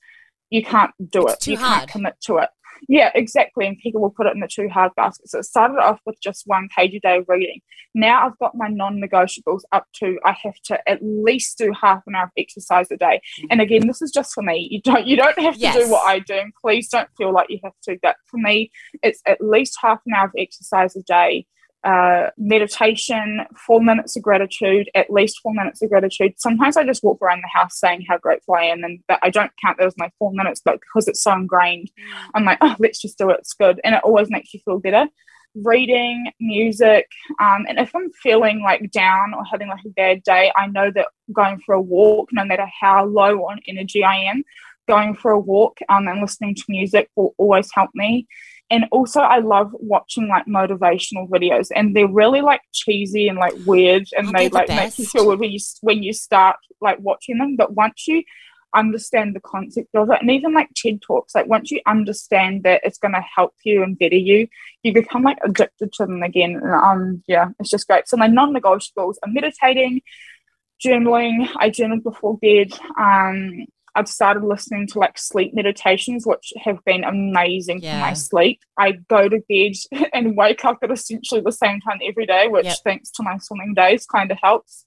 you can't do It's it. too you hard. can't commit to it. Yeah, exactly. And people will put it in the too hard basket. So it started off with just one page a day of reading. Now I've got my non negotiables up to I have to at least do half an hour of exercise a day. And again, this is just for me. You don't you don't have to Yes. do what I do. And please don't feel like you have to. But for me, it's at least half an hour of exercise a day. Uh, meditation, four minutes of gratitude, at least four minutes of gratitude. Sometimes I just walk around the house saying how grateful I am, and but I don't count that as my four minutes, but because it's so ingrained, I'm like, oh, let's just do it. It's good. And it always makes you feel better. Reading, music, um, and if I'm feeling like down or having like a bad day, I know that going for a walk, no matter how low on energy I am, going for a walk um, and listening to music will always help me. And also, I love watching like motivational videos, and they're really like cheesy and like weird, and they they the like make you feel weird when you when you start like watching them. But once you understand the concept of it and even like TED Talks, like once you understand that it's gonna help you and better you, you become like addicted to them again. And um yeah, it's just great. So my non-negotiables are meditating, journaling. I journal before bed. Um I've started listening to like sleep meditations, which have been amazing for my sleep. I go to bed and wake up at essentially the same time every day, which Yep. thanks to my swimming days kind of helps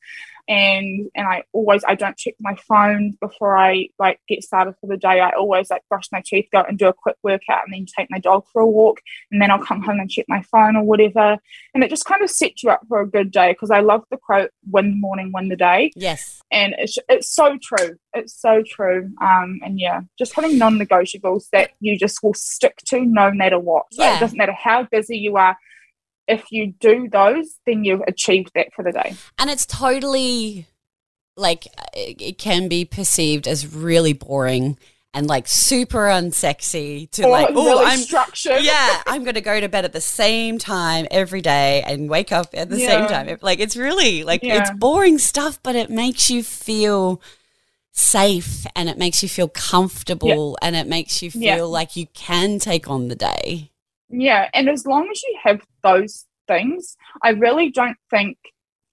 and and I always I don't check my phone before I like get started for the day. I always like brush my teeth, go and do a quick workout, and then take my dog for a walk, and then I'll come home and check my phone or whatever. And it just kind of sets you up for a good day because I love the quote "Win the morning, win the day," Yes. and it's it's so true. It's so true. Um, and yeah, just having non-negotiables that you just will stick to no matter what. So Yeah. it doesn't matter how busy you are. If you do those, then you've achieved that for the day. And it's totally like it, it can be perceived as really boring and like super unsexy to Or like oh really I'm structured. yeah I'm going to go to bed at the same time every day and wake up at the same time. Like it's really like Yeah. it's boring stuff but it makes you feel safe and it makes you feel comfortable and it makes you feel Yeah. like you can take on the day. Yeah, and as long as you have those things, I really don't think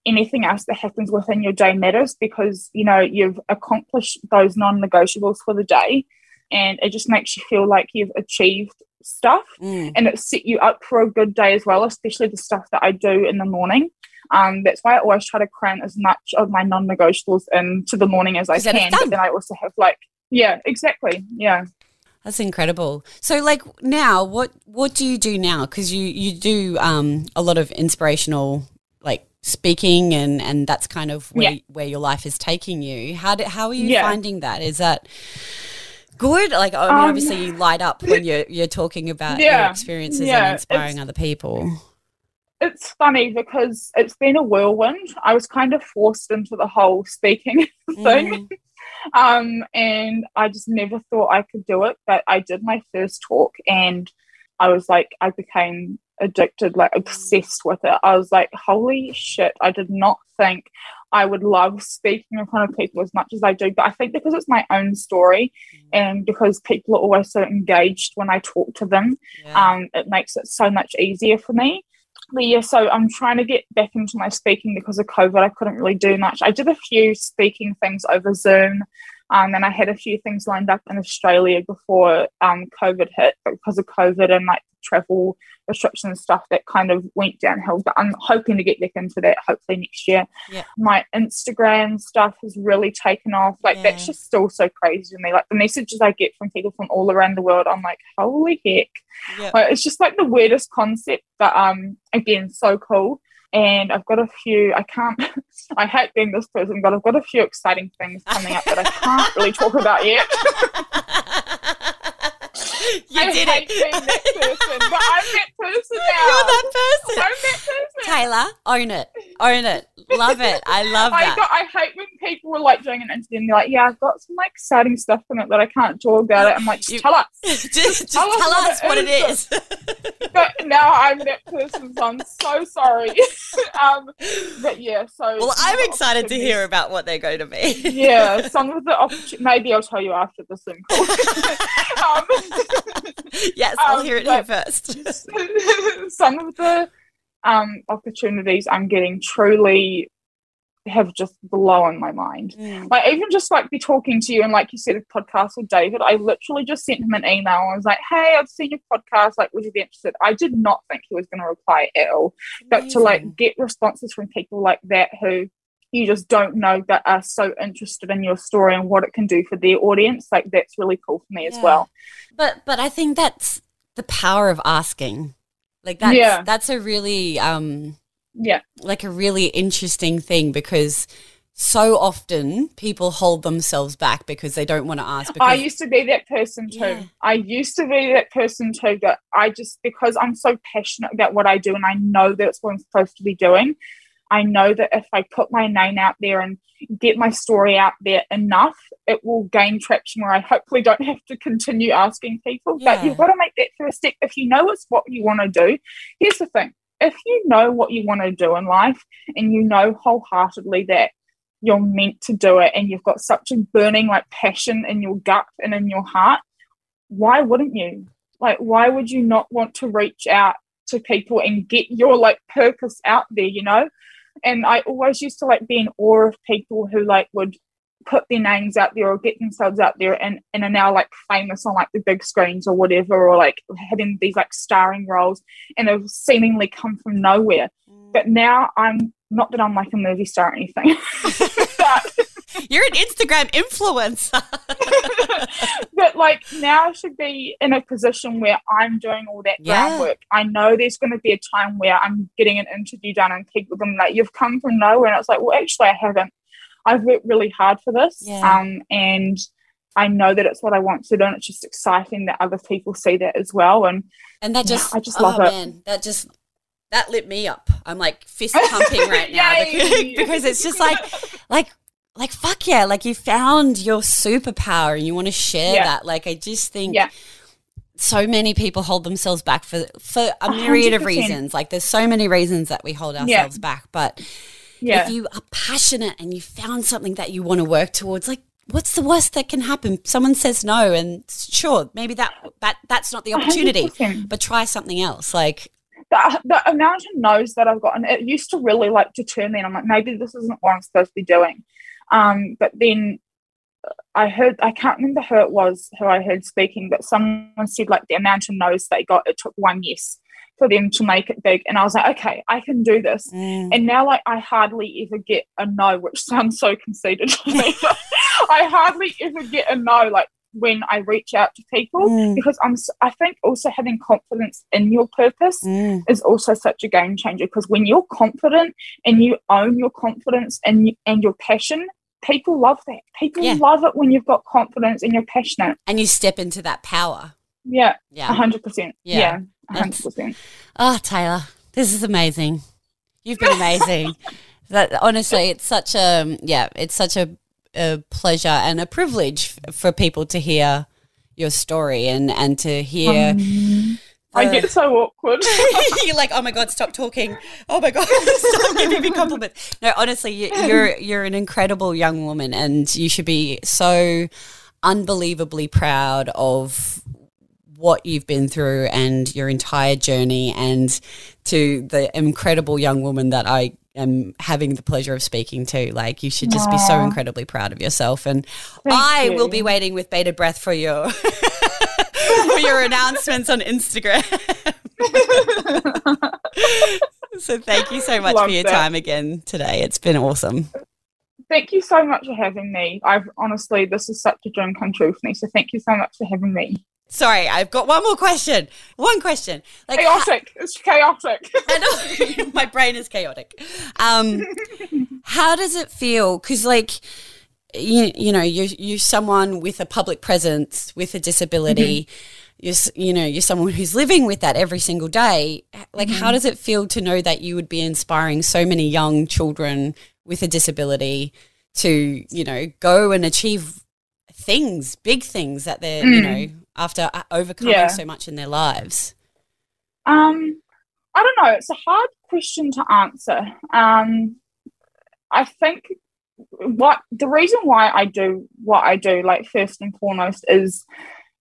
anything else that happens within your day matters because you know you've accomplished those non-negotiables for the day, and it just makes you feel like you've achieved stuff, Mm. and it set you up for a good day as well. Especially the stuff that I do in the morning. Um, that's why I always try to cram as much of my non-negotiables into the morning as I can. But then I also have like Yeah, exactly. Yeah. That's incredible. So, like now, what what do you do now? Because you you do um, a lot of inspirational like speaking, and and that's kind of where Yeah. where your life is taking you. How do, how are you Yeah. finding that? Is that good? Like, I mean, Um, obviously, you light up when you're you're talking about your experiences Yeah, and inspiring other people. It's funny because it's been a whirlwind. I was kind of forced into the whole speaking thing. Mm, um, and I just never thought I could do it. But I did my first talk, and I was like, I became addicted, like obsessed with it. I was like, holy shit! I did not think I would love speaking in front of people as much as I do. But I think because it's my own story, and because people are always so engaged when I talk to them, yeah. um, it makes it so much easier for me. Yeah, so I'm trying to get back into my speaking because of COVID. I couldn't really do much. I did a few speaking things over Zoom, um, and I had a few things lined up in Australia before um, COVID hit. But because of COVID and like travel restrictions and stuff, that kind of went downhill. But I'm hoping to get back into that hopefully next year. Yeah. My Instagram stuff has really taken off. Like that's just still so crazy to me. Like the messages I get from people from all around the world, I'm like, holy heck. yeah. Like, it's just like the weirdest concept, but um, again, so cool. And I've got a few. I can't. I hate being this person, but I've got a few exciting things coming up that I can't really talk about yet. you I did it. being that person, but I'm that person now. You're that person. I'm that person. Taylor, own it. Own it. Love it. I love I, that. got, I hate when people are like doing an interview and they're like, "Yeah, I've got some like exciting stuff in it that I can't talk about it." I'm like, You- "Just tell us." just just Tell tell, us us what it is. But now I'm that person, so I'm so sorry. um, but yeah, so well, I'm some of the excited to hear about what they're going to be. yeah, some of the opportunities. Maybe I'll tell you after the Zoom call. um, yes, I'll Um, hear it here first. some of the um, opportunities I'm getting truly have just blown my mind. Mm. Like even just like be talking to you and like you said a podcast with David, I literally just sent him an email. I was like, "Hey, I've seen your podcast. Like, would you be interested?" I did not think he was going to reply at all, but to like get responses from people like that who you just don't know that are so interested in your story and what it can do for their audience, like that's really cool for me as well. But but I think that's the power of asking. Like that's Yeah. that's a really um Yeah, like a really interesting thing because so often people hold themselves back because they don't want to ask because I used to be that person too. Yeah. I used to be that person too, but I just, because I'm so passionate about what I do and I know that's what I'm supposed to be doing, I know that if I put my name out there and get my story out there enough, it will gain traction where I hopefully don't have to continue asking people. Yeah. But you've got to make that first step. If you know it's what you want to do, here's the thing if you know what you want to do in life and you know wholeheartedly that you're meant to do it and you've got such a burning like passion in your gut and in your heart why wouldn't you like why would you not want to reach out to people and get your like purpose out there you know and i always used to like be in awe of people who like would put their names out there or get themselves out there and, and are now like famous on like the big screens or whatever or like having these like starring roles and have seemingly come from nowhere. Mm. But now i'm not that i'm like a movie star or anything. But You're an Instagram influencer. but like now I should be in a position where I'm doing all that Yeah. groundwork. I know there's going to be a time where I'm getting an interview done and people are going to like, "You've come from nowhere," and it's like, "Well, actually, I haven't. I've worked really hard for this, Yeah. um, and I know that it's what I want to do, and it's just exciting that other people see that as well." And And that Yeah, just I just oh love it. man, that just that lit me up. I'm like fist pumping right now because, because it's just like like like fuck yeah, like you found your superpower and you want to share Yeah. that. Like I just think Yeah. so many people hold themselves back for for a myriad of 100%. reasons. Like there's so many reasons that we hold ourselves back, but yeah, if you are passionate and you found something that you want to work towards, like what's the worst that can happen? Someone says no, and sure, maybe that that that's not the opportunity, 100%. but try something else. Like the, the amount of no's that I've gotten, it used to really like deter me. And I'm like, maybe this isn't what I'm supposed to be doing. Um, but then I heard, I can't remember who it was who I heard speaking, but someone said like the amount of no's they got, it took one yes for them to make it big. And I was like, okay, I can do this. Mm. And now, like, I hardly ever get a no, which sounds so conceited to me. but I hardly ever get a no, like, when I reach out to people Mm. because I'm, I think also having confidence in your purpose Mm. is also such a game changer because when you're confident and you own your confidence and, you, and your passion, people love that. People Yeah. love it when you've got confidence and you're passionate. And you step into that power. Yeah, a Yeah. hundred percent. Yeah. Yeah, a hundred percent. Oh, Taylor, this is amazing. You've been amazing. that honestly, it's such a yeah, it's such a, a pleasure and a privilege f- for people to hear your story and and to hear. Um, I get so awkward. you're like, oh my god, stop talking. Oh my god, stop giving me compliments. No, honestly, you, you're you're an incredible young woman, and you should be so unbelievably proud of what you've been through and your entire journey, and to the incredible young woman that I am having the pleasure of speaking to. Like, you should just be so incredibly proud of yourself, and Thank I will be waiting with bated breath for your. for your announcements on Instagram. so thank you so much Love for your that. time again today. It's been awesome. thank you so much for having me. I've honestly, this is such a dream come true for me. So thank you so much for having me. Sorry, I've got one more question. One question. Like how- Chaotic. It's chaotic. I know my brain is chaotic. Um, how does it feel? Because like you, you know, you're you're someone with a public presence with a disability. Mm-hmm. You're s- you know you're someone who's living with that every single day. Like, how mm-hmm. does it feel to know that you would be inspiring so many young children with a disability to you know go and achieve things, big things that they're you mm. know after uh, overcoming Yeah. so much in their lives. Um, I don't know. It's a hard question to answer. Um, I think what the reason why I do what I do, like first and foremost, is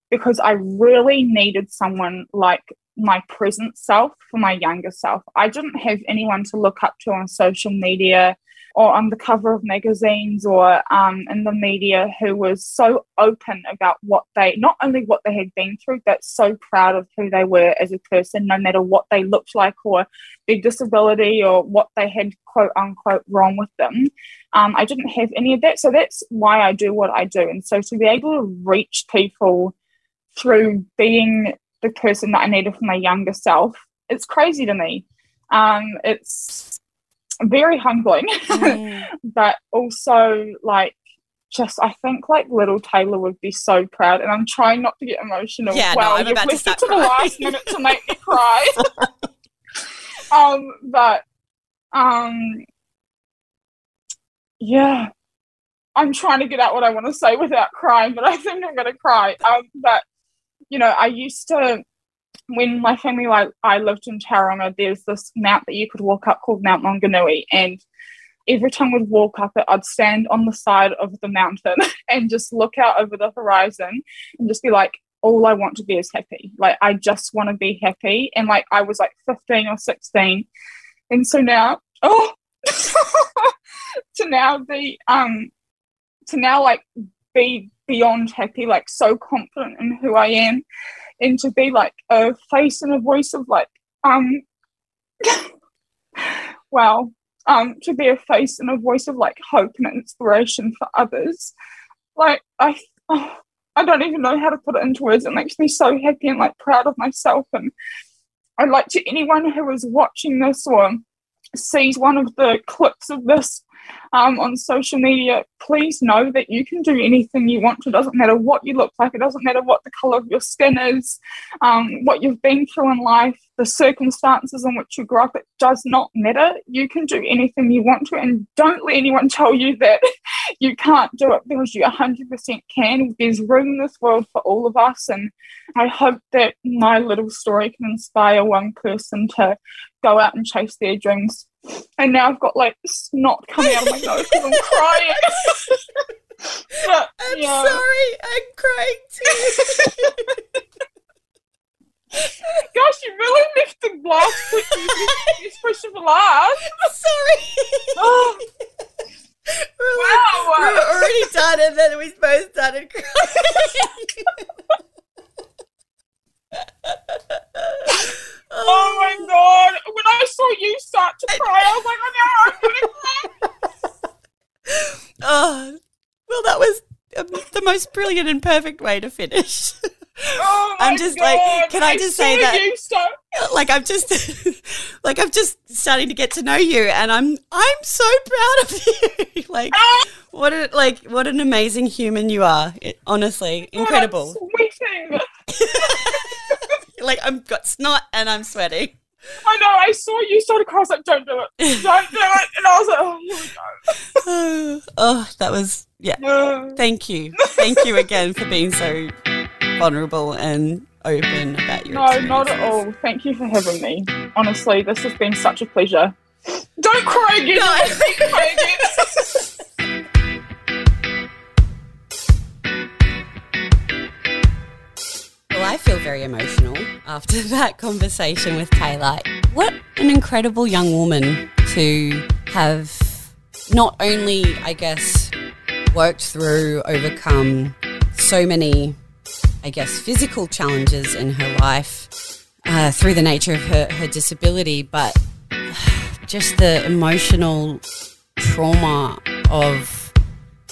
because I really needed someone like my present self for my younger self. I didn't have anyone to look up to on social media or on the cover of magazines or um, in the media who was so open about what they not only what they had been through, but so proud of who they were as a person, no matter what they looked like or their disability or what they had quote unquote wrong with them. Um, I didn't have any of that. So that's why I do what I do. And so to be able to reach people through being the person that I needed for my younger self, it's crazy to me. Um, it's very humbling, but also like just I think like little Taylor would be so proud, and I'm trying not to get emotional. Yeah, no, I'm you've about to start to the last minute to make me cry. um, but um, yeah, I'm trying to get out what I want to say without crying, but I think I'm going to cry. Um, but you know, I used to when my family like I lived in Tauranga, there's this mount that you could walk up called Mount Maunganui, and every time we'd walk up it, I'd stand on the side of the mountain and just look out over the horizon and just be like, all I want to be is happy. Like I just want to be happy. And like I was like 15 or 16. And so now, oh to now be um to now like be beyond happy, like so confident in who I am and to be like a face and a voice of like um wow um to be a face and a voice of like hope and inspiration for others. Like i oh, i don't even know how to put it into words. It makes me so happy and like proud of myself. And i'd like to anyone who is watching this or sees one of the clips of this um, on social media, please know that you can do anything you want to. It doesn't matter what you look like, it doesn't matter what the color of your skin is, um, what you've been through in life, the circumstances in which you grew up, it does not matter. You can do anything you want to, and don't let anyone tell you that you can't do it because you 100% can. There's room in this world for all of us, and I hope that my little story can inspire one person to go out and chase their dreams. And now I've got like snot coming out of my nose because I'm crying. but, I'm yeah. sorry, I'm crying too. Gosh, you really left the last this question for last. sorry. Oh, We're like- we wow. were already done, and then we both started crying. Oh my god! When I saw you start to cry, I was like, "Oh no, I'm gonna cry." oh, well, that was um, the most brilliant and perfect way to finish. Oh I'm just God, like, can I, I just say that? Like, I'm just, like, I'm just starting to get to know you, and I'm, I'm so proud of you. like, ah! what, a, like, what an amazing human you are. It, honestly, oh, incredible. God, like I'm got snot and I'm sweating. I know. I saw you sort of cross like, "Don't do it, don't do it," and I was like, "Oh, here we oh, that was yeah. go." Thank you. Thank you again for being so vulnerable and open about your No, not at all. Thank you for having me. Honestly, this has been such a pleasure. Don't cry again. No. Don't cry again. I feel very emotional after that conversation with Taylor. What an incredible young woman to have not only, I guess, worked through, overcome so many, I guess, physical challenges in her life uh, through the nature of her, her disability, but just the emotional trauma of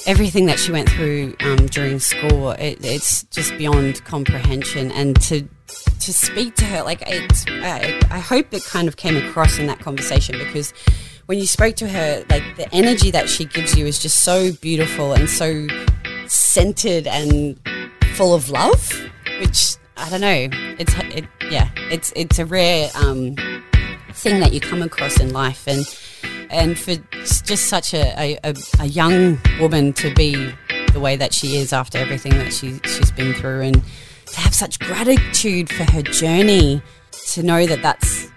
everything that she went through um, during school, it, it's just beyond comprehension. And to to speak to her, like it's, I, I hope it kind of came across in that conversation because when you spoke to her, like the energy that she gives you is just so beautiful and so centered and full of love, which I don't know. It's it, yeah, it's it's a rare um, thing that you come across in life and and for just such a, a, a, young woman to be the way that she is after everything that she, she's been through and to have such gratitude for her journey to know that that's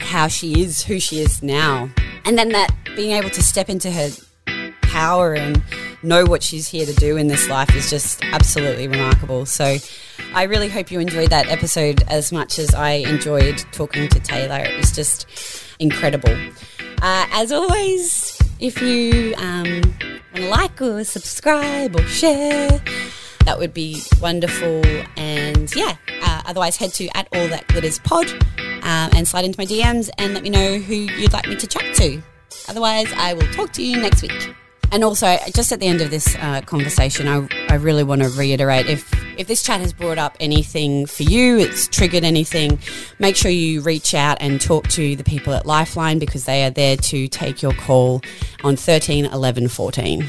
how she is who she is now and then that being able to step into her power and know what she's here to do in this life is just absolutely remarkable. So I really hope you enjoyed that episode as much as I enjoyed talking to Taylor. It was just incredible. Uh, as always, if you um, like or subscribe or share, that would be wonderful. And yeah, uh, otherwise, head to at all that glitters pod um, and slide into my DMs and let me know who you'd like me to chat to. Otherwise, I will talk to you next week. And also, just at the end of this uh, conversation, I, I really want to reiterate if if this chat has brought up anything for you, it's triggered anything, make sure you reach out and talk to the people at Lifeline because they are there to take your call on 13 11 14.